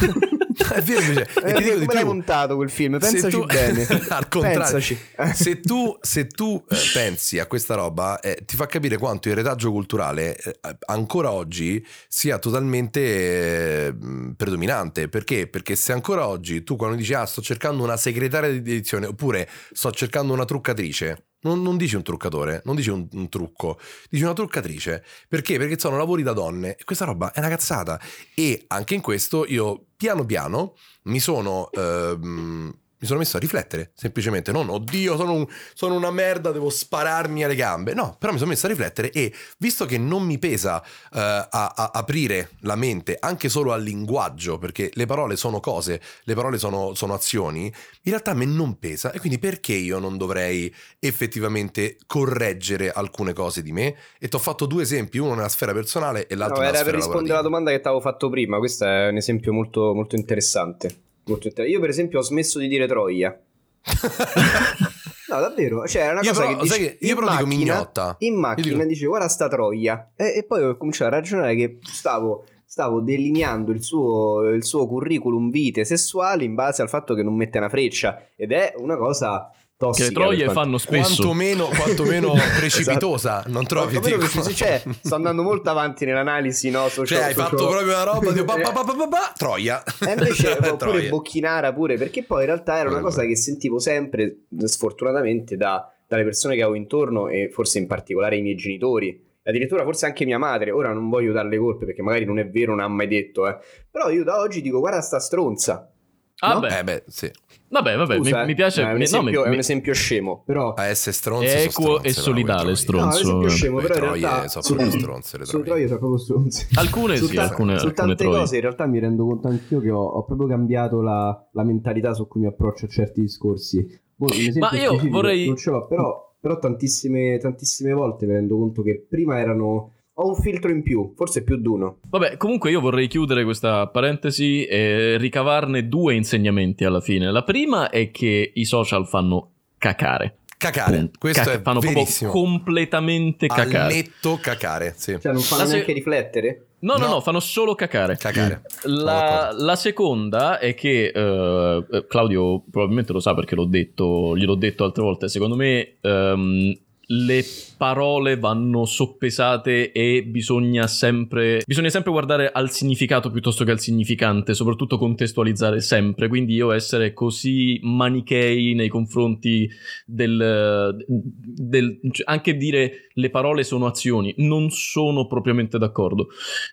è vero invece, e Eh, ti dico come di più, montato quel film? Pensaci tu- bene. al contrario, Pensaci. se tu, se tu, eh, pensi a questa roba, eh, ti fa capire quanto il retaggio culturale eh, ancora oggi sia totalmente eh, mh, predominante. Perché? Perché se ancora oggi tu quando dici ah sto cercando una segretaria di edizione oppure sto cercando una truccatrice, Non, non dici un truccatore, non dici un, un trucco, dici una truccatrice. Perché? Perché sono lavori da donne e questa roba è una cazzata. E anche in questo io piano piano mi sono... ehm, mi sono messo a riflettere, semplicemente, non oddio, sono, un- sono una merda, devo spararmi alle gambe. No, però mi sono messo a riflettere e visto che non mi pesa eh, a, a aprire la mente anche solo al linguaggio, perché le parole sono cose, le parole sono, sono azioni, in realtà a me non pesa e quindi perché io non dovrei effettivamente correggere alcune cose di me? E ti ho fatto due esempi, uno nella sfera personale e l'altro No, nella era per sfera rispondere alla lavorativa. domanda che ti avevo fatto prima. Questo è un esempio molto, molto interessante. Molto inter- Io, per esempio, ho smesso di dire troia. No, davvero. Cioè, è una Io cosa però- che sai dici- che io in però dico macchina- mignotta. In macchina dico- dice guarda sta troia. E, e poi ho cominciato a ragionare che stavo, stavo delineando il suo, il suo curriculum vitae sessuali in base al fatto che non mette una freccia. Ed è una cosa tossica. Che le troie fanno spesso. Quantomeno, quantomeno precipitosa, non trovi Quantomeno preciso- cioè, sto andando molto avanti nell'analisi, no? Socio- Cioè, hai socio- fatto proprio una roba di Troia. E invece oppure Troia. Bocchinara pure, perché poi in realtà era una cosa che sentivo sempre, sfortunatamente, da- dalle persone che avevo intorno e forse in particolare i miei genitori. Addirittura forse anche mia madre, ora non voglio darle colpe perché magari non è vero, non ha mai detto, eh. Però io da oggi dico guarda sta stronza. Ah, No? beh, Eh beh, sì. vabbè, vabbè, Scusa, mi, eh. mi piace. È un, mi- no, esempio, mi- è un esempio scemo, però... A essere stronze È sono equo e solidale, troie. No, è un stronzo. esempio scemo, Le però in troie realtà... sono su- proprio stronze, le troie. troie sono proprio stronze. Alcune su sì, alcune, su alcune tante troie. cose in realtà mi rendo conto anch'io che ho, ho proprio cambiato la, la mentalità su cui mi approccio a certi discorsi. Esempio Ma io vorrei- non ce l'ho, però, però tantissime, tantissime volte mi rendo conto che prima erano ho un filtro in più, forse più d'uno. Vabbè, comunque io vorrei chiudere questa parentesi e ricavarne due insegnamenti alla fine. La prima è che i social fanno cacare. Cacare, Punto. questo Caca- è fanno verissimo. proprio completamente Al cacare. netto cacare, sì. Cioè non fanno La se- neanche riflettere? No, no, No. no, fanno solo cacare. Cacare. Sono La, la seconda è che eh, Claudio probabilmente lo sa perché l'ho detto, gliel'ho detto altre volte. Secondo me ehm, le parole vanno soppesate e bisogna sempre, bisogna sempre guardare al significato piuttosto che al significante, soprattutto contestualizzare sempre. Quindi io essere così manichei nei confronti del, del- cioè, anche dire le parole sono azioni, non sono propriamente d'accordo.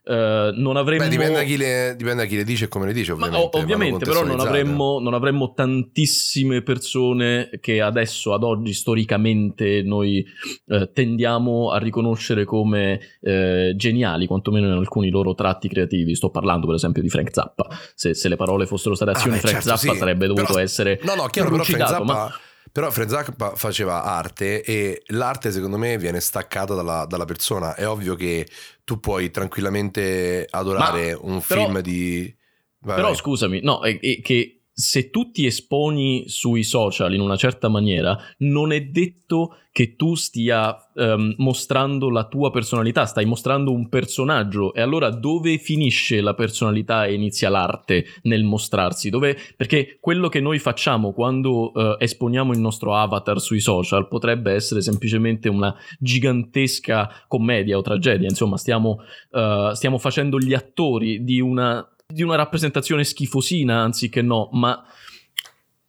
Eh, non avremmo Beh, dipende da, chi le, dipende da chi le dice e come le dice, ma ovviamente. o- ovviamente, però non avremmo, non avremmo tantissime persone che adesso, ad oggi, storicamente, noi eh, tendiamo a riconoscere come eh, geniali, quantomeno in alcuni loro tratti creativi. Sto parlando, per esempio, di Frank Zappa. Se, se le parole fossero state Ah, azioni, beh, Frank certo, Zappa sì. sarebbe dovuto Però- essere No, no, chiaro, però Frank Zappa, ma- però Frank Zappa faceva arte e l'arte secondo me viene staccata dalla, dalla persona. È ovvio che tu puoi tranquillamente adorare un però- film di... Vai, Però vai. scusami, no, è, è che se tu ti esponi sui social in una certa maniera, non è detto che tu stia ehm, mostrando la tua personalità, stai mostrando un personaggio. E allora dove finisce la personalità e inizia l'arte nel mostrarsi? Dove... Perché quello che noi facciamo quando eh, esponiamo il nostro avatar sui social potrebbe essere semplicemente una gigantesca commedia o tragedia. Insomma, stiamo, eh, stiamo facendo gli attori di una di una rappresentazione schifosina anziché no, ma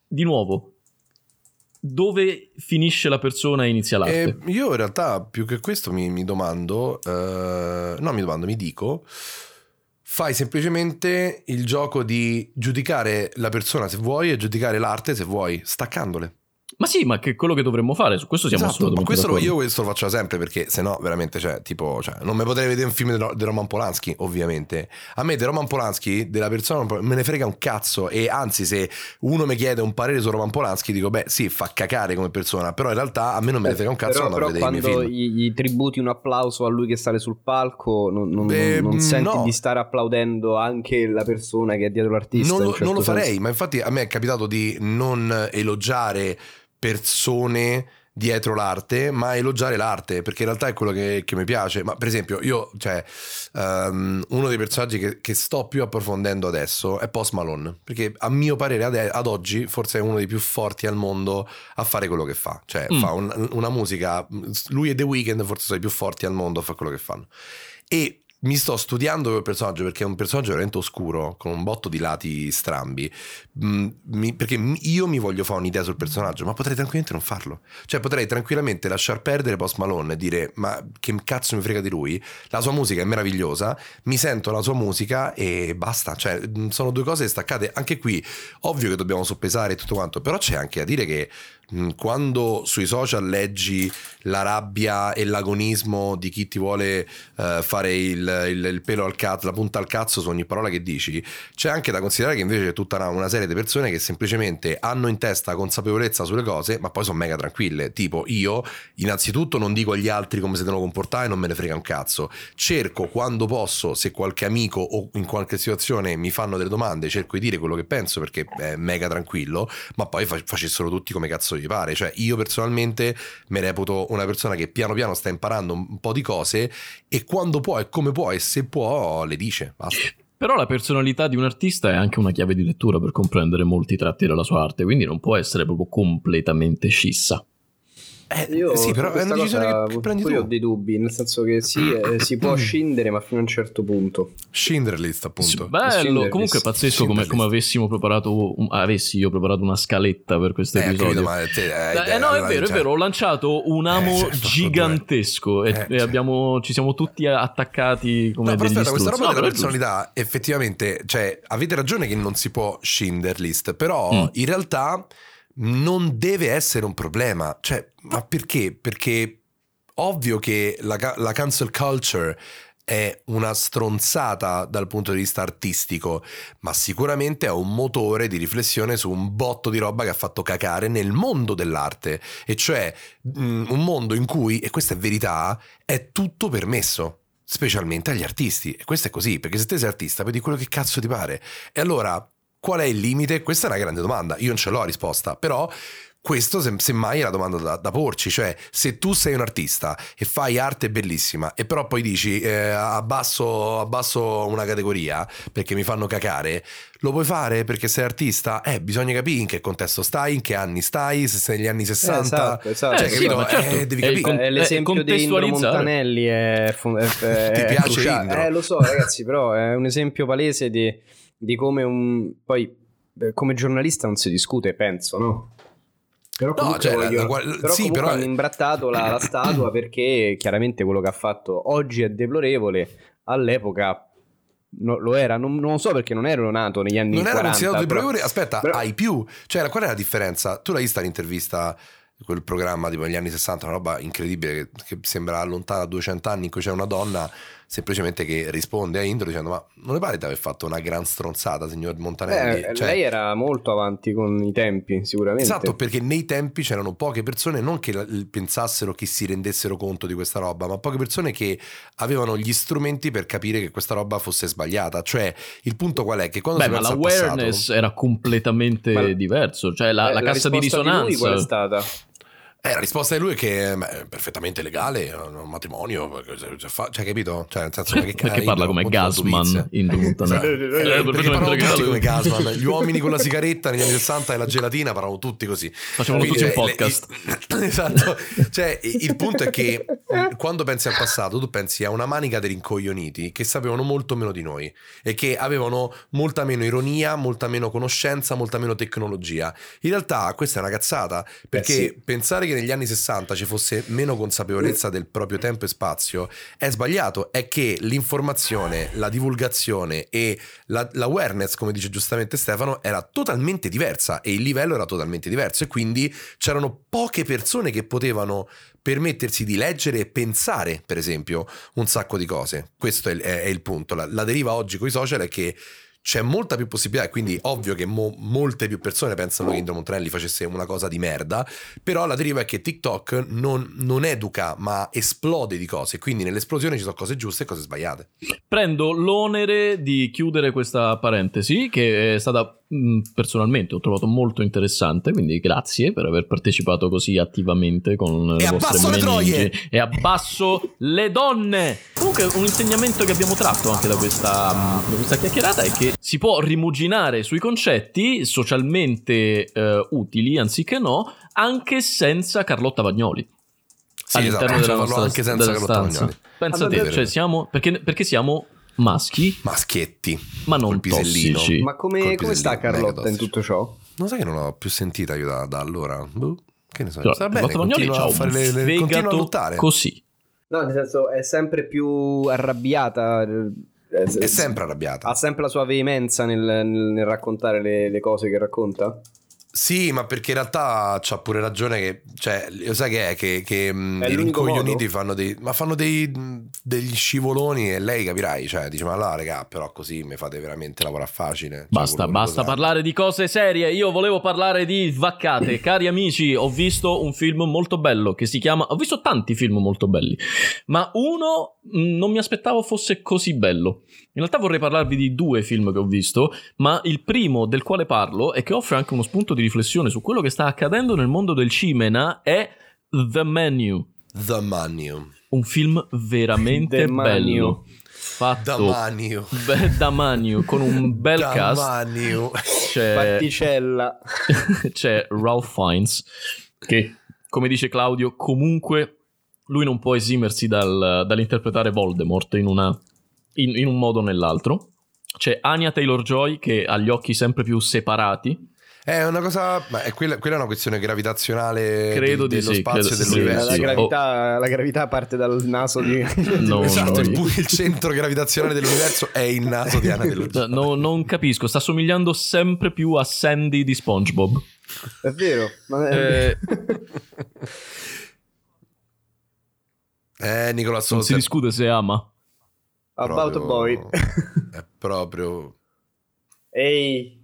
di nuovo, dove finisce la persona e inizia l'arte? Eh, io in realtà più che questo mi, mi domando, eh, no mi domando, mi dico, fai semplicemente il gioco di giudicare la persona se vuoi e giudicare l'arte se vuoi, staccandole. Ma sì, ma che è quello che dovremmo fare, su questo siamo Esatto, ma assolutamente questo lo- d'accordo. io questo lo faccio sempre perché se no veramente cioè tipo cioè, non mi potrei vedere un film di, Ro- di Roman Polanski ovviamente a me di Roman Polanski della persona me ne frega un cazzo e anzi se uno mi chiede un parere su Roman Polanski dico beh sì fa cacare come persona però in realtà a me non me ne frega un cazzo però, però vedere i miei quando film gli, gli tributi un applauso a lui che sale sul palco, non, non- Beh, non- non senti no. di stare applaudendo anche la persona che è dietro l'artista. non certo non lo senso. farei ma infatti a me è capitato di non elogiare persone dietro l'arte, ma elogiare l'arte, perché in realtà è quello che, che mi piace. Ma per esempio, io, cioè, ehm, uno dei personaggi che, che sto più approfondendo adesso è Post Malone, perché a mio parere ad, ad oggi forse è uno dei più forti al mondo a fare quello che fa. Cioè, Mm. fa un- una musica, lui e The Weeknd forse sono i più forti al mondo a fare quello che fanno. E mi sto studiando quel personaggio perché è un personaggio veramente oscuro, con un botto di lati strambi. Mm, mi- perché io mi voglio fare un'idea sul personaggio, ma potrei tranquillamente non farlo. Cioè, potrei tranquillamente lasciar perdere Post Malone e dire: Ma che cazzo mi frega di lui? La sua musica è meravigliosa, mi sento la sua musica e basta. Cioè, mm, sono due cose staccate. Anche qui, ovvio che dobbiamo soppesare tutto quanto, però c'è anche da dire che mm, quando sui social leggi la rabbia e l'agonismo di chi ti vuole eh, fare il, il- il pelo al cazzo, la punta al cazzo su ogni parola che dici, c'è anche da considerare che invece c'è tutta una, una serie di persone che semplicemente hanno in testa consapevolezza sulle cose, ma poi sono mega tranquille. Tipo, io innanzitutto non dico agli altri come si devono comportare, non me ne frega un cazzo. Cerco quando posso, se qualche amico o in qualche situazione mi fanno delle domande, cerco di dire quello che penso perché è mega tranquillo, ma poi fa- facessero tutti come cazzo gli pare. Cioè, io personalmente mi reputo una persona che piano piano sta imparando un po' di cose e quando può e come può e se può le dice. Basta. Però la personalità di un artista è anche una chiave di lettura per comprendere molti tratti della sua arte, quindi non può essere proprio completamente scissa. Eh, Io sì, su però è questa una decisione cosa che prendi poi ho tu. dei dubbi, nel senso che sì, eh, si può scindere, ma fino a un certo punto. Schindler List, appunto. Bello, comunque è pazzesco come, come avessimo preparato, un- avessi io preparato una scaletta per questo Eh, ho episodio. eh, Eh, no, è eh, vero, è vero, ho lanciato un amo Eh, certo, gigantesco e, Eh, e abbiamo- ci siamo tutti attaccati come No, però degli aspetta, questa roba No, della personalità, effettivamente, cioè, avete ragione che non si può Schindler List, però Mm. in realtà non deve essere un problema. Cioè, ma perché? Perché ovvio che la, la cancel culture è una stronzata dal punto di vista artistico, ma sicuramente è un motore di riflessione su un botto di roba che ha fatto cacare nel mondo dell'arte, e cioè un mondo in cui, e questa è verità, è tutto permesso. Specialmente agli artisti, e questo è così, perché se te sei artista dire quello che cazzo ti pare. E allora, qual è il limite? Questa è una grande domanda, io non ce l'ho la risposta, però questo se- semmai è la domanda da, da porci, cioè se tu sei un artista e fai arte bellissima e però poi dici eh, abbasso, abbasso una categoria perché mi fanno cacare, lo puoi fare perché sei artista? Eh, bisogna capire in che contesto stai, in che anni stai, se sei negli anni 60, esatto, esatto. cioè, Eh, sì, capito? ma certo. Eh, devi capire. con- Eh, l'esempio eh, di Indro. Montanelli è, è- è- Ti piace. Indro? Eh, lo so, ragazzi, però è un esempio palese di, di come un. Poi, eh, come giornalista non si discute, penso, no? Però No, cioè, la- voglio- la gua- però sì, però- hanno imbrattato la, la statua perché chiaramente quello che ha fatto oggi è deplorevole. All'epoca no- lo era, non, non so perché non ero nato negli anni Non era 40. considerato di però- aspetta, però- hai più. Cioè, qual è la differenza? Tu l'hai vista l'intervista, quel programma tipo negli anni 60, una roba incredibile che, che sembra lontana da 200 anni, in cui c'è una donna semplicemente che risponde a Indro dicendo ma non le pare di aver fatto una gran stronzata, signor Montanelli? Eh, Cioè, lei era molto avanti con i tempi, sicuramente. Esatto, perché nei tempi c'erano poche persone, non che pensassero che si rendessero conto di questa roba, ma poche persone che avevano gli strumenti per capire che questa roba fosse sbagliata. Cioè, il punto qual è? Che quando Beh, si ma al passato- l'awareness era completamente Ma- diverso, cioè la, Eh, la cassa di risonanza. qual è stata? Eh, la risposta di lui è che beh, è perfettamente legale, è un matrimonio, cioè capito? Cioè, nel senso, che perché cazzo, parla come Gasman in Montanelli. Esatto. Eh, Eh, perché parlavano tutti come Gasman, gli uomini con la sigaretta negli anni 60 e la gelatina parlavano tutti così. Facevano Quindi, tutti un cioè, podcast. le- esatto. Cioè, il punto è che quando pensi al passato, tu pensi a una manica di rincoglioniti che sapevano molto meno di noi e che avevano molta meno ironia, molta meno conoscenza, molta meno tecnologia. In realtà questa è una cazzata, perché sì. pensare che negli anni 60 ci fosse meno consapevolezza del proprio tempo e spazio è sbagliato. È che l'informazione, la divulgazione e la- l'awareness, come dice giustamente Stefano, era totalmente diversa e il livello era totalmente diverso e quindi c'erano poche persone che potevano permettersi di leggere e pensare, per esempio, un sacco di cose. Questo è è- è il punto. La, la deriva oggi con i social è che c'è molta più possibilità, e quindi ovvio che mo- molte più persone pensano che Indro Montanelli facesse una cosa di merda, però la deriva è che TikTok non, non educa, ma esplode di cose, quindi nell'esplosione ci sono cose giuste e cose sbagliate. Prendo l'onere di chiudere questa parentesi che è stata personalmente ho trovato molto interessante, quindi grazie per aver partecipato così attivamente con E le vostre abbasso le troie! E abbasso le donne! Comunque un insegnamento che abbiamo tratto anche da questa, mh, da questa chiacchierata è che si può rimuginare sui concetti socialmente eh, utili, anziché no, anche senza Carlotta Vagnoli. Sì, all'interno esatto, della nostra anche senza della Carlotta stanza. Magnoli. Pensa Allora, te, cioè siamo perché, perché siamo maschi, Maschietti. ma non tossici. Ma come, come sta Carlotta in tutto ciò? Non sai che non ho più sentita io da, da allora? Boh, che ne so. Cioè, Sta bene, c'ha a fare le, le, continua a lottare. così. No, nel senso è sempre più arrabbiata. eh, È sempre arrabbiata. Ha sempre la sua veemenza nel, nel- nel raccontare le, le cose che racconta? Sì, ma perché in realtà c'ha pure ragione che, cioè, lo sai che è che, che mh, È i rincoglioniti fanno dei, ma fanno dei, degli scivoloni e lei capirai, cioè, dice, ma là, raga, però così mi fate veramente lavorare facile. Cioè, Basta, quello- basta parlare di cose serie. Io volevo parlare di vaccate. Cari amici, ho visto un film molto bello che si chiama. Ho visto tanti film molto belli, ma uno mh, non mi aspettavo fosse così bello. In realtà vorrei parlarvi di due film che ho visto, ma il primo del quale parlo e che offre anche uno spunto di riflessione su quello che sta accadendo nel mondo del cinema è The Menu. The Manu. Un film veramente The Menu. bello. The Fatto Manu. be- da Manu con un bel The cast. Manu. C'è, Particella. c'è Ralph Fiennes che, come dice Claudio, comunque lui non può esimersi dal- dall'interpretare Voldemort in, una- in- in un modo o nell'altro. C'è Anya Taylor-Joy che ha gli occhi sempre più separati. È una cosa, ma è quella, quella è una questione gravitazionale Credo di dello sì, spazio credo- e sì, dell'universo. la, gravità, la gravità parte dal naso di... No, esatto, no. il, centro gravitazionale dell'universo è il naso di Anna dello No, non capisco, sta somigliando sempre più a Sandy di SpongeBob. È vero. Ma Eh, Eh, Nicola non si discute se ama. About a boy. È proprio... Ehi.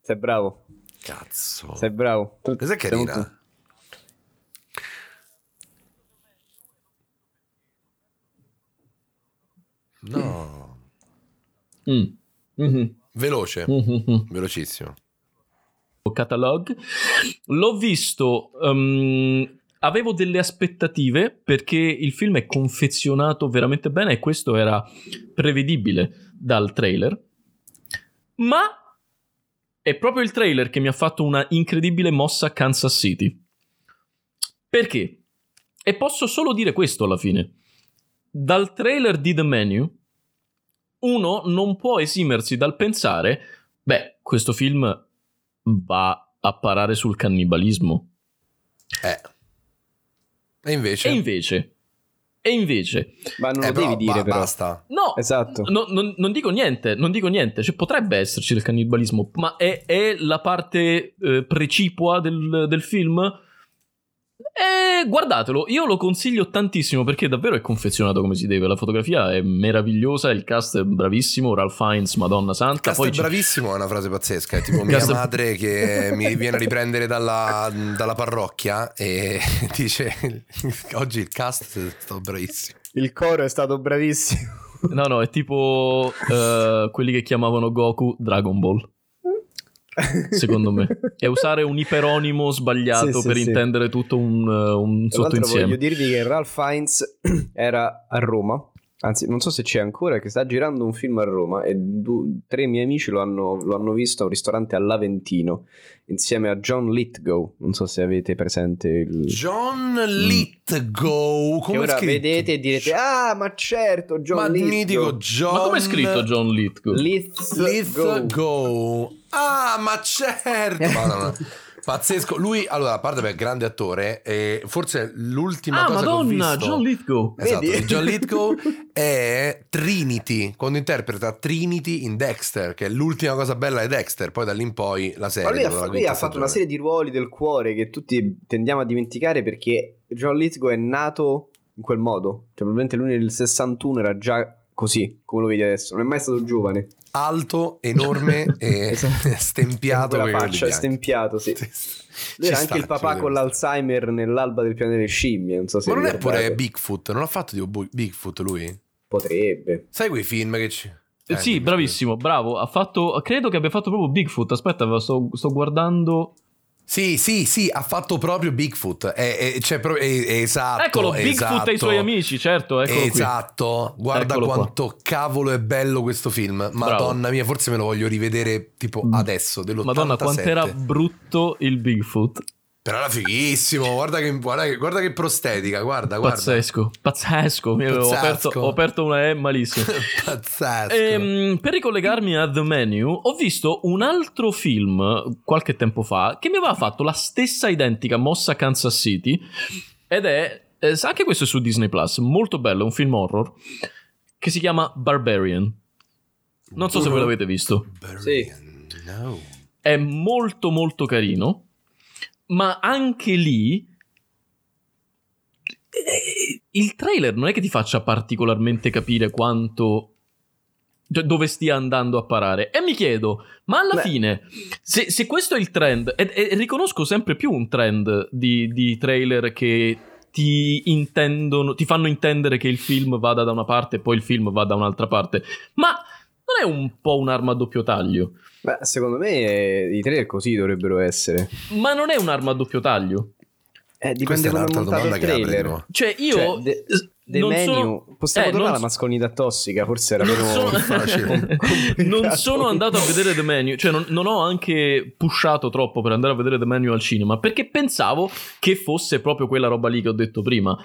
Sei bravo. Cazzo. Sei bravo. Questa è Siamo carina. tu. No. Mm. Mhm. Veloce. Mhm. Velocissimo. catalog. L'ho visto. ehm, avevo delle aspettative perché il film è confezionato veramente bene e questo era prevedibile dal trailer. Ma è proprio il trailer che mi ha fatto una incredibile mossa a Kansas City. Perché? E posso solo dire questo alla fine. Dal trailer di The Menu, uno non può esimersi dal pensare, beh, questo film va a parare sul cannibalismo. Eh. E invece... E invece, e invece, Ma non Eh, lo però, devi dire ba- però. Basta. no, Esatto. no, non, non dico niente, non dico niente, cioè, potrebbe esserci il cannibalismo, ma è, è la parte eh, precipua del, del film? E guardatelo, io lo consiglio tantissimo perché davvero è confezionato come si deve. La fotografia è meravigliosa, il cast è bravissimo. Ralph Fiennes, Madonna Santa. Cast Poi è ci- bravissimo è una frase pazzesca. È tipo mia madre che mi viene a riprendere dalla, dalla parrocchia e dice: Oggi il cast è stato bravissimo. Il coro è stato bravissimo. No, no, è tipo eh, quelli che chiamavano Goku Dragon Ball. Secondo me è usare un iperonimo sbagliato Sì, sì, per sì. intendere tutto un, eh, un sottoinsieme. voglio dirvi che Ralph Fiennes era a Roma. Anzi, non so se c'è ancora, che sta girando un film a Roma e du- tre miei amici lo hanno, lo hanno visto a un ristorante all'Aventino insieme a John Lithgow. Non so se avete presente il... John Lithgow. che Come è ora scritto? vedete e direte Ah, ma certo, John Ma Lithgow. mitico John Ma com'è scritto John Lithgow? Lithgow. Lithgow. Ah, ma certo. Madonna. Pazzesco. Lui, allora, a parte per grande attore, e forse l'ultima ah, cosa che ho Madonna, visto... John Lithgow. Esatto, Vedi? di John Lithgow è Trinity, quando interpreta Trinity in Dexter, che è l'ultima cosa bella di Dexter, poi da lì in poi la serie. Ma lui, ha, lui ha fatto una serie di ruoli del cuore che tutti tendiamo a dimenticare perché John Lithgow è nato in quel modo. Cioè, probabilmente lui nel 61 era già così, come lo vedi adesso. Non è mai stato giovane. Alto, enorme e Esatto. stempiato. Con la faccia, bianchi. stempiato, sì. Sì. Lui Ci era anche sta, il papà con l'Alzheimer nell'alba del pianeta delle scimmie. Non so se Ma non è pure Bigfoot? Non ha fatto tipo Bigfoot lui? Potrebbe. Sai quei film che ci... Eh, sì, dimmi, bravissimo, bravo. Ha fatto, credo che abbia fatto proprio Bigfoot. Aspetta, sto, sto guardando. Sì, sì, sì, ha fatto proprio Bigfoot. È, è- c'è proprio- è- è esatto. Eccolo, Bigfoot esatto. e i suoi amici, certo. Eccolo qui. esatto, guarda Eccolo qua. quanto cavolo è bello questo film. Madonna mia, forse me lo voglio rivedere tipo adesso. Dell'87. Madonna, quant'era brutto il Bigfoot. Però era fighissimo, guarda che, guarda che, guarda che prostetica, guarda, guarda. Pazzesco, pazzesco. Mi avevo Pazzesco. aperto, ho aperto una E malissimo. Pazzesco. Ehm, per ricollegarmi a The Menu, ho visto un altro film qualche tempo fa che mi aveva fatto la stessa identica mossa a Kansas City ed è, eh, anche questo è su Disney Plus, molto bello, un film horror che si chiama Barbarian. Non so se voi l'avete visto. Barbarian, No. È molto molto carino, ma anche lì eh, il trailer non è che ti faccia particolarmente capire quanto cioè, dove stia andando a parare. E mi chiedo, ma alla Beh. fine, se, se questo è il trend, e, e riconosco sempre più un trend di, di trailer che ti intendono, ti fanno intendere che il film vada da una parte e poi il film va da un'altra parte. Ma è un po' un'arma a doppio taglio? Beh, secondo me eh, i trailer così dovrebbero essere. Ma non è un'arma a doppio taglio? Eh, Questa dipende è come è un'altra domanda il trailer. Cioè, io. Cioè, de- The non menu, sono- possiamo eh, tornare alla so- mascolinità tossica, forse era non meno sono, facile. non sono andato a vedere The Menu, cioè non, non ho anche pushato troppo per andare a vedere The Menu al cinema perché pensavo che fosse proprio quella roba lì che ho detto prima.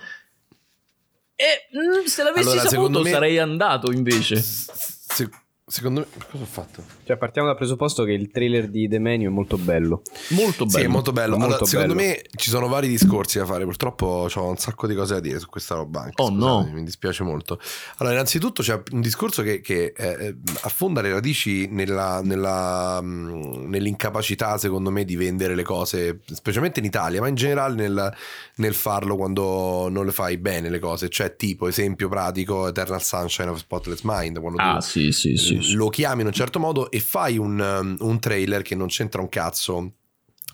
E mm, se l'avessi Allora, saputo me- sarei andato invece. Se- secondo me... Cosa ho fatto? Cioè, partiamo dal presupposto che il trailer di The Menu è molto bello. Molto bello. Sì, è molto bello. Molto Allora, secondo bello. me ci sono vari discorsi da fare. Purtroppo ho un sacco di cose da dire su questa roba. Anche, Oh, no. scusatemi, Mi dispiace molto. Allora, innanzitutto c'è un discorso che, che, eh, affonda le radici nella, nella, mh, nell'incapacità, secondo me, di vendere le cose, specialmente in Italia, ma in generale nel, nel farlo quando non le fai bene le cose. Cioè, tipo, esempio pratico, Eternal Sunshine of Spotless Mind. Quando Ah, tu sì, sì, sì. Sì. lo chiami in un certo modo e fai un, um, un trailer che non c'entra un cazzo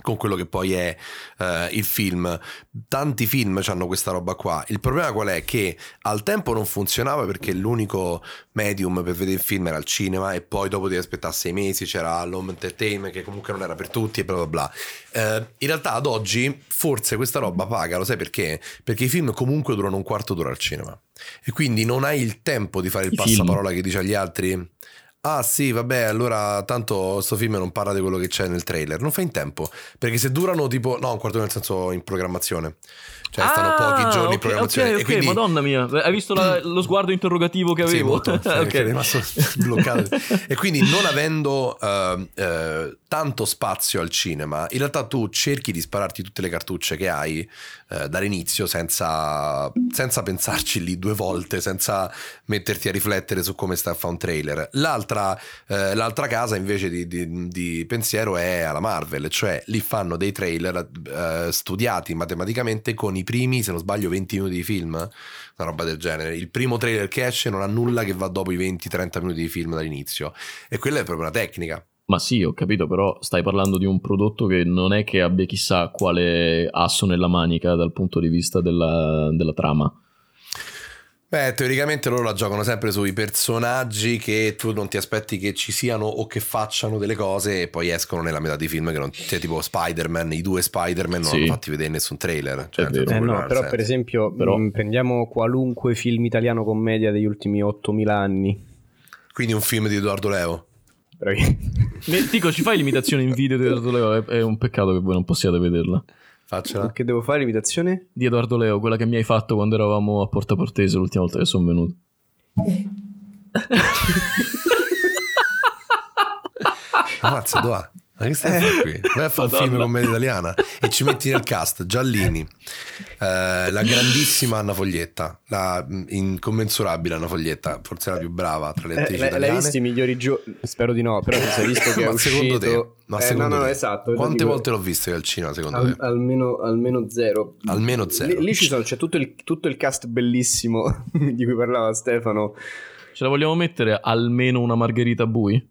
con quello che poi è eh, il film. Tanti film hanno questa roba qua. Il problema qual è? Che al tempo non funzionava perché l'unico medium per vedere il film era il cinema e poi dopo devi aspettare sei mesi c'era l'home entertainment che comunque non era per tutti e bla bla bla. Eh, in realtà ad oggi forse questa roba paga, lo sai perché? Perché i film comunque durano un quarto d'ora al cinema e quindi non hai il tempo di fare il I film. passaparola che dice agli altri Ah sì, vabbè, allora tanto sto film non parla di quello che c'è nel trailer. Non fa in tempo, perché se durano tipo no, un quarto nel senso in programmazione. Cioè stanno Ah, pochi giorni ok, in programmazione Ok, ok, quindi madonna mia. Hai visto la- lo sguardo interrogativo che avevo? molto, sì, Ok. che è rimasto bloccato. e quindi non avendo eh, eh, tanto spazio al cinema, in realtà tu cerchi di spararti tutte le cartucce che hai eh, dall'inizio senza, senza pensarci lì due volte, senza metterti a riflettere su come sta a fare un trailer. L'altra, eh, l'altra casa invece di, di- di pensiero è alla Marvel, cioè lì fanno dei trailer studiati matematicamente con i primi, se non sbaglio, 20 minuti di film una roba del genere. Il primo trailer che esce non ha nulla che va dopo i 20-30 minuti di film dall'inizio. E quella è proprio una tecnica. Ma sì, ho capito, però stai parlando di un prodotto che non è che abbia chissà quale asso nella manica dal punto di vista della, della trama. Beh, teoricamente loro la giocano sempre sui personaggi che tu non ti aspetti che ci siano o che facciano delle cose e poi escono nella metà dei film che non cioè, tipo Spider-Man, i due Spider-Man non Sì. hanno fatti vedere in nessun trailer. Cioè. Eh no, però senso. per esempio Però- mh, prendiamo qualunque film italiano commedia degli ultimi 8000 anni. Quindi un film di Edoardo Leo. Bravi. Dico, ci fai l'imitazione in video di Edoardo Leo? È, è un peccato che voi non possiate vederla. Faccela. Che devo fare l'imitazione? Di Edoardo Leo, quella che mi hai fatto quando eravamo a Porta Portese l'ultima volta che sono venuto. Ammazza, dove Ma che stai a fare qui? Vai a fare un film commedia italiana e ci metti nel cast Giallini, eh, la grandissima Anna Foglietta, la mh, incommensurabile Anna Foglietta, forse la più brava tra le Eh, attrici l'hai, l'hai italiane. visto i migliori giorni? Spero di no, però se hai visto che è Ma secondo uscito... te? Ma Eh, secondo no, no, te? esatto. Quante dico- volte l'ho visto io al cinema secondo Al- te? almeno, almeno zero. Almeno zero. Lì, lì ci sono, c'è tutto il, tutto il cast bellissimo di cui parlava Stefano. Ce la vogliamo mettere almeno una Margherita Bui?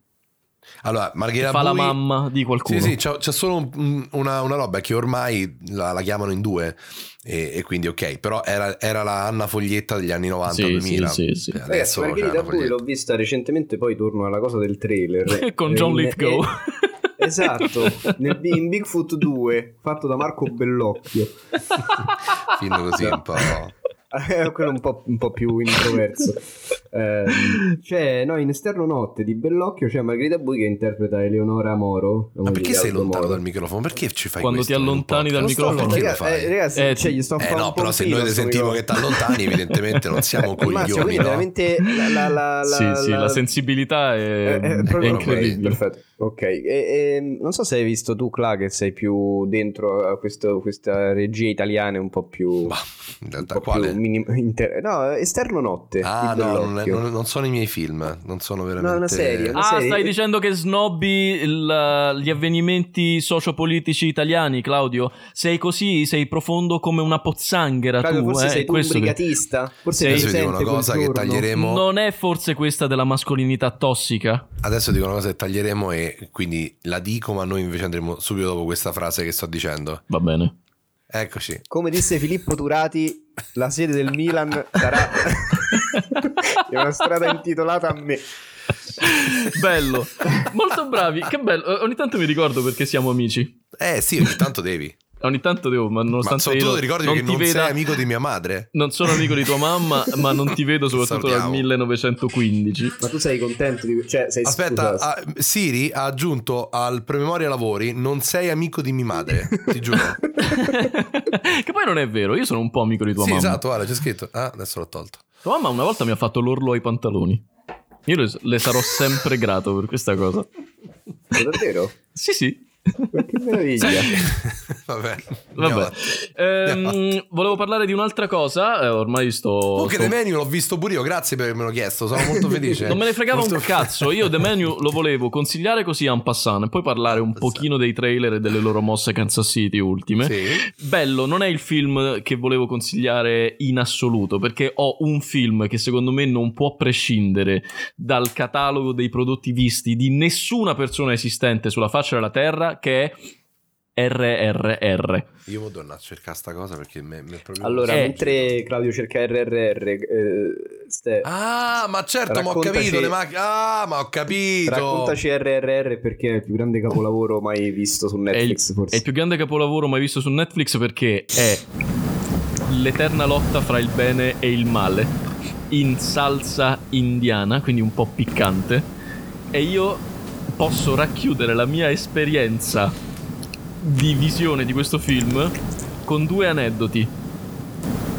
Allora, Margherita Fa la mamma di qualcuno. Sì, sì, c'è, c'è solo un- un- una, una roba che ormai la, la chiamano in due e, e quindi ok, però era, era la Anna Foglietta degli anni 90-2000. Sì, sì, sì, sì. Adesso Ragazzi, Margherita Bui l'ho vista recentemente, poi torno alla cosa del trailer. Con John Lithgow. esatto, nel- in Bigfoot 2, fatto da Marco Bellocchio. Film così un po'... Eh, quello un po', un po' più introverso. Ehm, c'è no, in esterno notte di Bellocchio c'è Margherita Bui che interpreta Eleonora Moro. Ma perché sei lontano Moro. dal microfono? Perché ci fai Quando questo ti allontani dal microfono. Perché lo ragazzi, fai? eh, ragazzi, Eh, cioè, gli sto Eh fa no, un però se noi sentiamo che ti allontani, evidentemente non siamo Eh, coglioni, no? veramente la, la, la, la, sì, sì, la- la sensibilità è, Eh, eh, è proprio incredibile. Perfetto. Ok, e, e, non so se hai visto tu, Cla, che sei più dentro a questo, questa regia italiana un po' più. Ma in un realtà po' quale? più minim- inter- no, esterno notte. Ah no, non, è- non- non sono i miei film, non sono veramente... No, una serie, una Ah, serie- stai dicendo che snobbi il- gli avvenimenti sociopolitici italiani, Claudio? Sei così, sei profondo come una pozzanghera Claudio, tu, forse eh? sei tu un che- brigatista? Forse Sei- Adesso dico una cosa che taglieremo. Non è forse questa della mascolinità tossica? Adesso dico una cosa che taglieremo e quindi la dico, ma noi invece andremo subito dopo questa frase che sto dicendo. Va bene. Eccoci. Come disse Filippo Turati, la sede del Milan sarà è una strada intitolata a me. Bello, molto bravi. Che bello. Eh, Ogni tanto mi ricordo perché siamo amici. Eh sì, ogni tanto devi. Ogni tanto devo, ma Ma nonostante io soprattutto non- ti ricordi non che ti non veda, sei amico di mia madre? non sono amico di tua mamma, ma non ti vedo soprattutto dal Salutiamo. 1915. Ma tu sei contento di cioè sei Aspetta, scusa, ah, Siri ha aggiunto al promemoria lavori non sei amico di mia madre, ti giuro. che poi non è vero, io sono un po' amico di tua sì, mamma. esatto, guarda, c'è scritto. Ah, adesso l'ho tolto. Tua mamma una volta mi ha fatto l'orlo ai pantaloni. Io le, le sarò sempre grato per questa cosa. Ma davvero? Sì, sì. Che meraviglia. Vabbè. Vabbè. Ehm, volevo parlare di un'altra cosa. eh, ormai sto. Comunque sto- The Menu l'ho visto pure io, grazie per avermelo chiesto, sono molto felice. Non me ne fregava Molto un cazzo. Io The Menu lo volevo consigliare così en passant e poi parlare un pochino dei trailer e delle loro mosse Kansas City ultime. Sì. Bello, non è il film che volevo consigliare in assoluto, perché ho un film che secondo me non può prescindere dal catalogo dei prodotti visti di nessuna persona esistente sulla faccia della Terra, che è RRR. Io vado a cercare sta cosa perché mi è proprio... Allora, Eh. mentre Claudio cerca RRR, eh, Ste- Ah, ma certo, ma ho capito le macchine. Ah, ma ho capito. raccontaci RRR perché è il più grande capolavoro mai visto su È il, Netflix, è forse. il più grande capolavoro mai visto su Netflix perché è l'eterna lotta fra il bene e il male in salsa indiana, quindi un po' piccante. E io posso racchiudere la mia esperienza di visione di questo film con due aneddoti.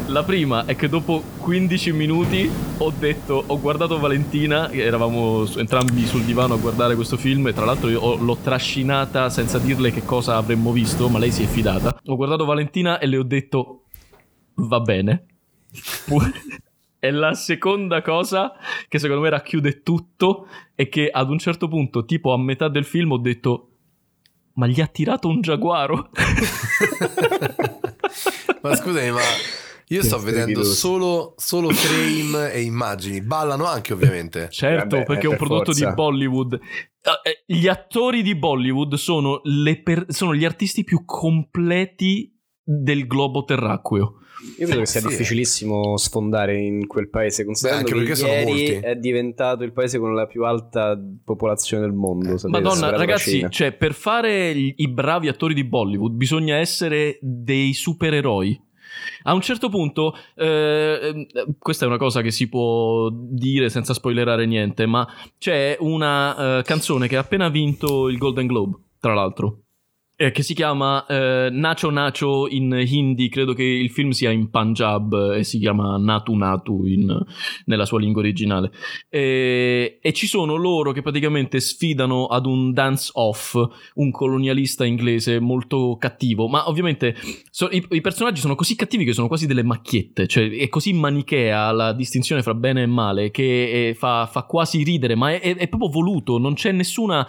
La prima è che dopo 15 minuti ho detto, ho guardato Valentina, eravamo entrambi sul divano a guardare questo film e tra l'altro io ho- l'ho trascinata senza dirle che cosa avremmo visto, ma lei si è fidata. Ho guardato Valentina e le ho detto, va bene. Pu- E la seconda cosa che secondo me racchiude tutto è che ad un certo punto, tipo a metà del film, ho detto, ma gli ha tirato un giaguaro? Ma scusami, ma io Che sto vedendo solo, solo frame e immagini. Ballano anche, ovviamente. Certo, Vabbè, perché è un per prodotto forza. di Bollywood. Eh, eh, Gli attori di Bollywood sono, le per- sono gli artisti più completi del globo terracqueo. Io credo che sia Sì. difficilissimo sfondare in quel paese, considerando Beh, anche che ieri molti. è diventato il paese con la più alta popolazione del mondo. sapete, Madonna, ragazzi, cioè, per fare gli- i bravi attori di Bollywood bisogna essere dei supereroi. A un certo punto, eh, ehm, questa è una cosa che si può dire senza spoilerare niente, ma c'è una eh, canzone che ha appena vinto il Golden Globe, tra l'altro, eh, che si chiama eh, Nacho Nacho in hindi, credo che il film sia in Punjab e si chiama Natu Natu in- nella sua lingua originale. E, e ci sono loro che praticamente sfidano ad un dance off un colonialista inglese molto cattivo, ma ovviamente so- i, i personaggi sono così cattivi che sono quasi delle macchiette, cioè è così manichea la distinzione fra bene e male che eh, fa, fa quasi ridere, ma è, è- è proprio voluto, non c'è nessuna...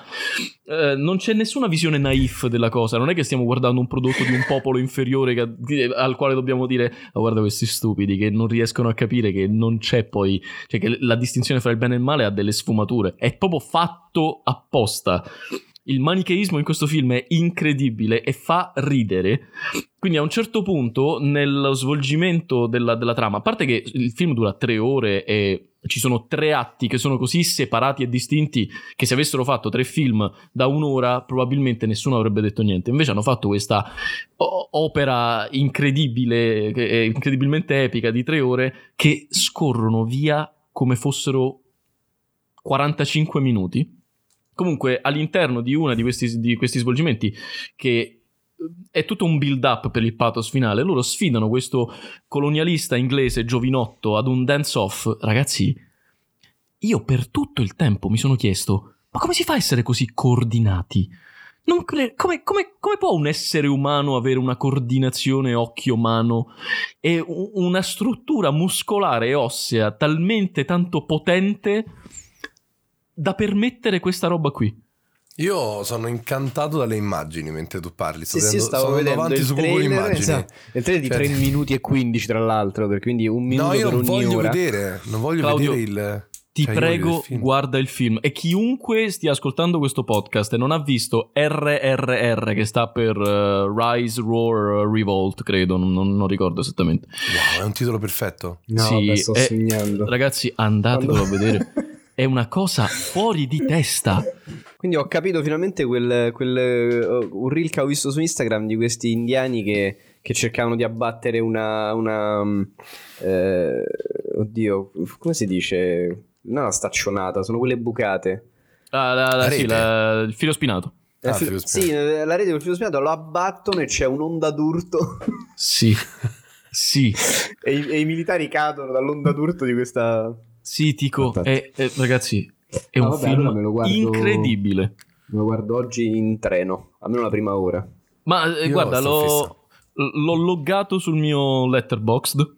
eh, non c'è nessuna visione naif della cosa, non è che stiamo guardando un prodotto di un popolo inferiore che- al quale dobbiamo dire "Ah, guarda questi stupidi che non riescono a capire che non c'è poi, cioè che la distinzione fra il bene e il male ha delle sfumature, è proprio fatto apposta. Il manicheismo in questo film è incredibile e fa ridere. Quindi a un certo punto, nello svolgimento della, della trama, a parte che il film dura tre ore e ci sono tre atti che sono così separati e distinti che se avessero fatto tre film da un'ora probabilmente nessuno avrebbe detto niente. Invece hanno fatto questa opera incredibile, incredibilmente epica di tre ore che scorrono via come fossero 45 minuti. Comunque, all'interno di uno di questi, di questi svolgimenti, che è tutto un build up per il pathos finale, loro sfidano questo colonialista inglese giovinotto ad un dance off. Ragazzi, io per tutto il tempo mi sono chiesto, ma come si fa a essere così coordinati? Cre- come, come- come può un essere umano avere una coordinazione occhio-mano e una struttura muscolare e ossea talmente tanto potente da permettere questa roba qui? Io sono incantato dalle immagini mentre tu parli. Sto Sì, sì, vedendo- stavo sto andando vedendo avanti il su Google Immagini. esatto. Il trailer di Cioè- 3 minuti e 15 tra l'altro, per- quindi un minuto No, io per non ogni voglio ora. vedere. Non voglio Claudio, vedere il. Ti cioè, io voglio prego, il guarda il film. E chiunque stia ascoltando questo podcast e non ha visto RRR, che sta per eh, Rise, Roar, Revolt, credo, non, non- ricordo esattamente. Wow, è un titolo perfetto. No, Sì, sto è- segnando. Ragazzi, andatevelo Quando- a vedere. È una cosa fuori di testa. Quindi ho capito finalmente quel, quel, uh, un reel che ho visto su Instagram di questi indiani che, che cercavano di abbattere una... una um, eh, oddio, come si dice? Non la staccionata, sono quelle bucate. Ah, la- la- La sì, rete. la- il filo spinato. Eh, Ah, fi- filo spinato. sì, la rete del filo spinato lo abbattono e c'è un'onda d'urto Sì, sì, e, i, e i militari cadono dall'onda d'urto di questa... sì, Tico. È, è- ragazzi, è Ah, un vabbè, film allora guardo- incredibile. Me lo guardo oggi in treno, almeno la prima ora. Ma eh, guarda, l'ho, l'ho loggato sul mio letterboxd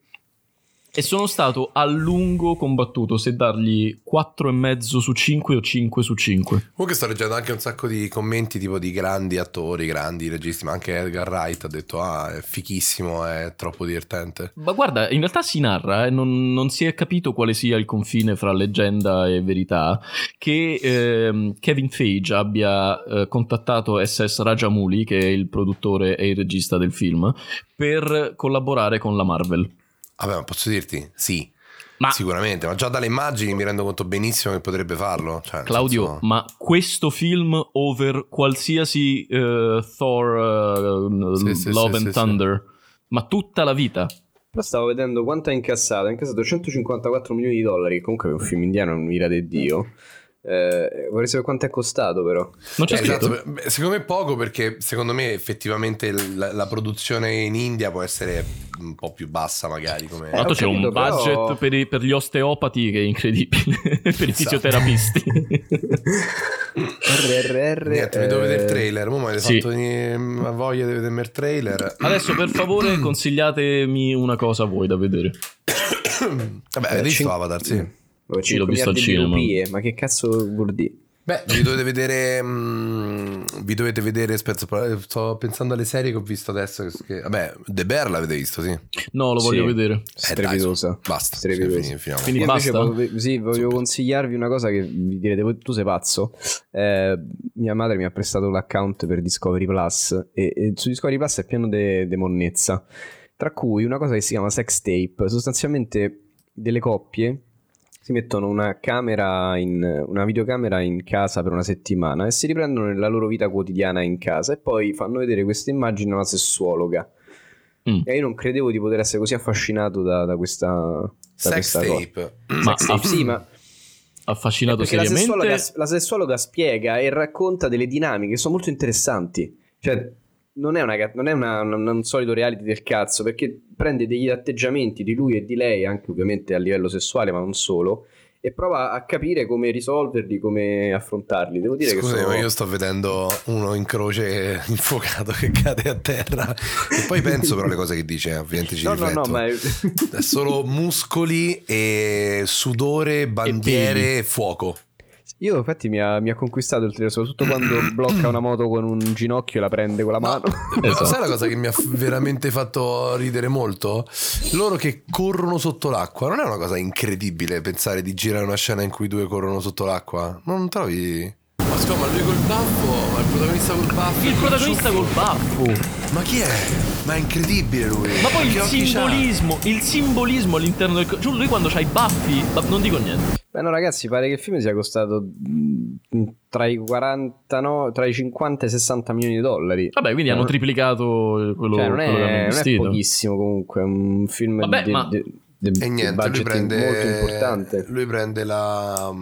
e sono stato a lungo combattuto se dargli 4,5 su 5 o 5 su 5. Comunque sto leggendo anche un sacco di commenti tipo di grandi attori, grandi registi, ma anche Edgar Wright ha detto ah è fichissimo, è troppo divertente. Ma guarda, in realtà si narra, eh, non, non si è capito quale sia il confine fra leggenda e verità, che ehm, Kevin Feige abbia eh, contattato SS Rajamouli, che è il produttore e il regista del film, per collaborare con la Marvel. Vabbè, ma posso dirti? Sì, Ma sicuramente, ma già dalle immagini mi rendo conto benissimo che potrebbe farlo. Cioè, Claudio, senso- ma questo film over qualsiasi eh, Thor eh, Sì, sì, Love sì, and sì, Thunder, ma tutta la vita. Però stavo vedendo quanto ha incassato. Ha incassato 154 milioni di dollari. che Comunque è un film indiano, non mira di Dio. Eh, vorrei sapere quanto è costato, però. Non c'è Eh, scritto? esatto, secondo me poco perché secondo me effettivamente la, la produzione in India può essere un po' più bassa magari come... Ho c'è un capito, però- budget per, i- per gli osteopati che è incredibile, per i Esatto. fisioterapisti. RRR. Niente, mi devo vedere il eh, trailer. Mo' mi avete sì. fatto voglia di vedermi il trailer. Adesso per favore consigliatemi una cosa a voi da vedere. Vabbè, eh, avete visto Avatar, sì. Eh, Sì, 5 l'ho visto al cinema. rupie, Ma che cazzo vuol dire? Beh, vi dovete vedere. mm, vi dovete vedere. Aspetta, sto pensando alle serie che ho visto adesso. che- Che, vabbè, The Bear l'avete visto, sì. Eh, No, lo voglio Sì. vedere. Strepitosa. dai, basta. Strepitosa. sì, finiamo. Quindi Io invece basta? voglio- sì, voglio Super. consigliarvi una cosa che vi direte, voi- tu sei pazzo. Eh, mia madre mi ha prestato l'account per Discovery Plus e, e su Discovery Plus è pieno di monnezza, tra cui una cosa che si chiama sex tape. Sostanzialmente delle coppie si mettono una camera in, una videocamera in casa per una settimana e si riprendono nella loro vita quotidiana in casa e poi fanno vedere queste immagini a una sessuologa. Mm. E io non credevo di poter essere così affascinato da, da questa, da Sex questa cosa. tape. Ma Sex tape, sì, ma affascinato perché la seriamente. sessuologa, la sessuologa spiega e racconta delle dinamiche che sono molto interessanti. Cioè, non è, una, non è una- un- solito reality del cazzo, perché prende degli atteggiamenti di lui e di lei, anche ovviamente a livello sessuale, ma non solo, e prova a capire come risolverli, come affrontarli. Devo dire Scusami, che sono... ma io sto vedendo uno in croce infuocato che cade a terra. E poi penso però alle cose che dice, ovviamente ci No, no, rifletto. no, ma... È solo muscoli e sudore, bandiere e fuoco. Io infatti mi ha, mi ha conquistato il trailer, soprattutto quando blocca una moto con un ginocchio e la prende con la mano. Però Esatto. sai la cosa che mi ha veramente fatto ridere molto? Loro che corrono sotto l'acqua. Non è una cosa incredibile pensare di girare una scena in cui due corrono sotto l'acqua? Non trovi? Ma scusa, ma lui col baffo, ma il protagonista col baffo. Il protagonista col baffo. Ma chi è? Ma è incredibile lui. Ma poi il simbolismo, il simbolismo all'interno del... Giù lui quando c'ha i baffi, non dico niente. Beh no ragazzi, pare che il film sia costato tra i 49, tra i 50 e i 60 milioni di dollari. Vabbè, quindi hanno Eh, triplicato quello, cioè, non, è, quello che hanno non è investito. pochissimo comunque, un film Vabbè, di, ma- di E niente, lui prende, lui prende la,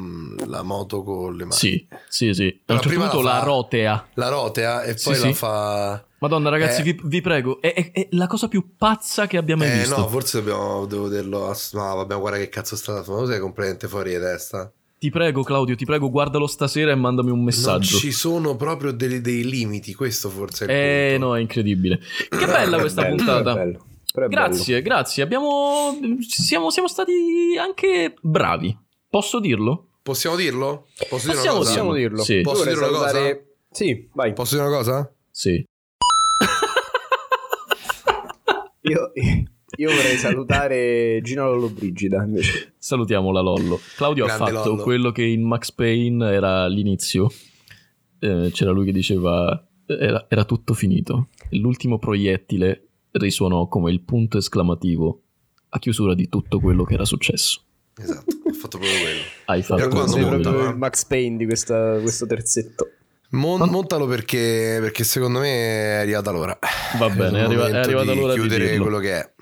la moto con le mani. Sì, sì, sì. A Però un certo prima punto la la, fa- rotea. La rotea e Sì, poi sì. la fa... Madonna, ragazzi, Eh. vi, vi prego, è, è- è la cosa più pazza che abbia mai Eh visto. no, forse dobbiamo, devo dirlo. ass- No, vabbè, guarda che cazzo sta facendo. Sei completamente fuori di testa. Ti prego, Claudio, ti prego, guardalo stasera e mandami un Non messaggio. ci sono proprio dei, dei limiti. Questo forse è il Eh, punto. no, è incredibile. Che bella È questa Bello, puntata. è bello. Però è Grazie, grazie. Abbiamo. Siamo, siamo stati anche bravi. Posso dirlo? Possiamo dirlo? Posso dire Possiamo una cosa? bello. Possiamo dirlo. Sì. Posso dire una cosa? Sì, vai. Posso dire una cosa? Sì. Io, io vorrei salutare Gino Lollobrigida invece. Salutiamo la Lollo. Claudio Grande ha fatto Lollo. quello che in Max Payne era l'inizio. Eh, c'era lui che diceva: era, era tutto finito. L'ultimo proiettile risuonò come il punto esclamativo a chiusura di tutto quello che era successo. Esatto, ho fatto proprio quello. Hai fatto proprio il Max Payne di questa- questo terzetto. Mon- montalo perché, perché secondo me è arrivata l'ora. Va bene, è, arriva- è arrivata di l'ora di chiudere dirlo. quello che è.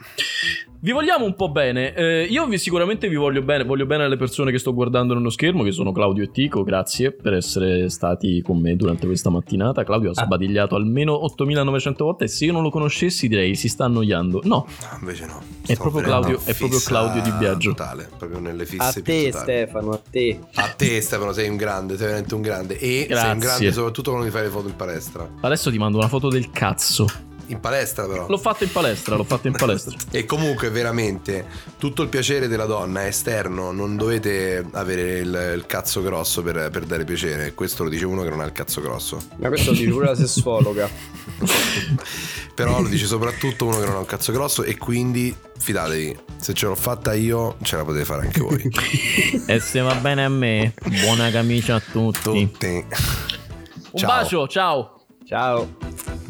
Vi vogliamo un po' bene. Eh, io vi, sicuramente vi voglio bene. Voglio bene alle persone che sto guardando nello schermo, che sono Claudio e Tico. Grazie per essere stati con me durante questa mattinata. Claudio ha Ah. sbadigliato almeno 8900 volte. E se io non lo conoscessi, direi si sta annoiando. No, No, invece no. È proprio Claudio- è proprio Claudio Di Biagio. Totale, proprio nelle fisse A te. Stefano, a te. A te Stefano, sei un grande, sei veramente un grande. E sei Grazie. un grande soprattutto quando mi fai le foto in palestra. adesso ti mando una foto del cazzo. In palestra però. L'ho fatto in palestra, l'ho fatto in palestra. E comunque veramente tutto il piacere della donna è esterno, non dovete avere il, il cazzo grosso per, per dare piacere. Questo lo dice uno che non ha il cazzo grosso. Ma questo lo dice pure la sessuologa. Però lo dice soprattutto uno che non ha un cazzo grosso e quindi fidatevi, se ce l'ho fatta io ce la potete fare anche voi. e se va bene a me, buona camicia a tutti. Tutti. Un Ciao. bacio, ciao. Ciao.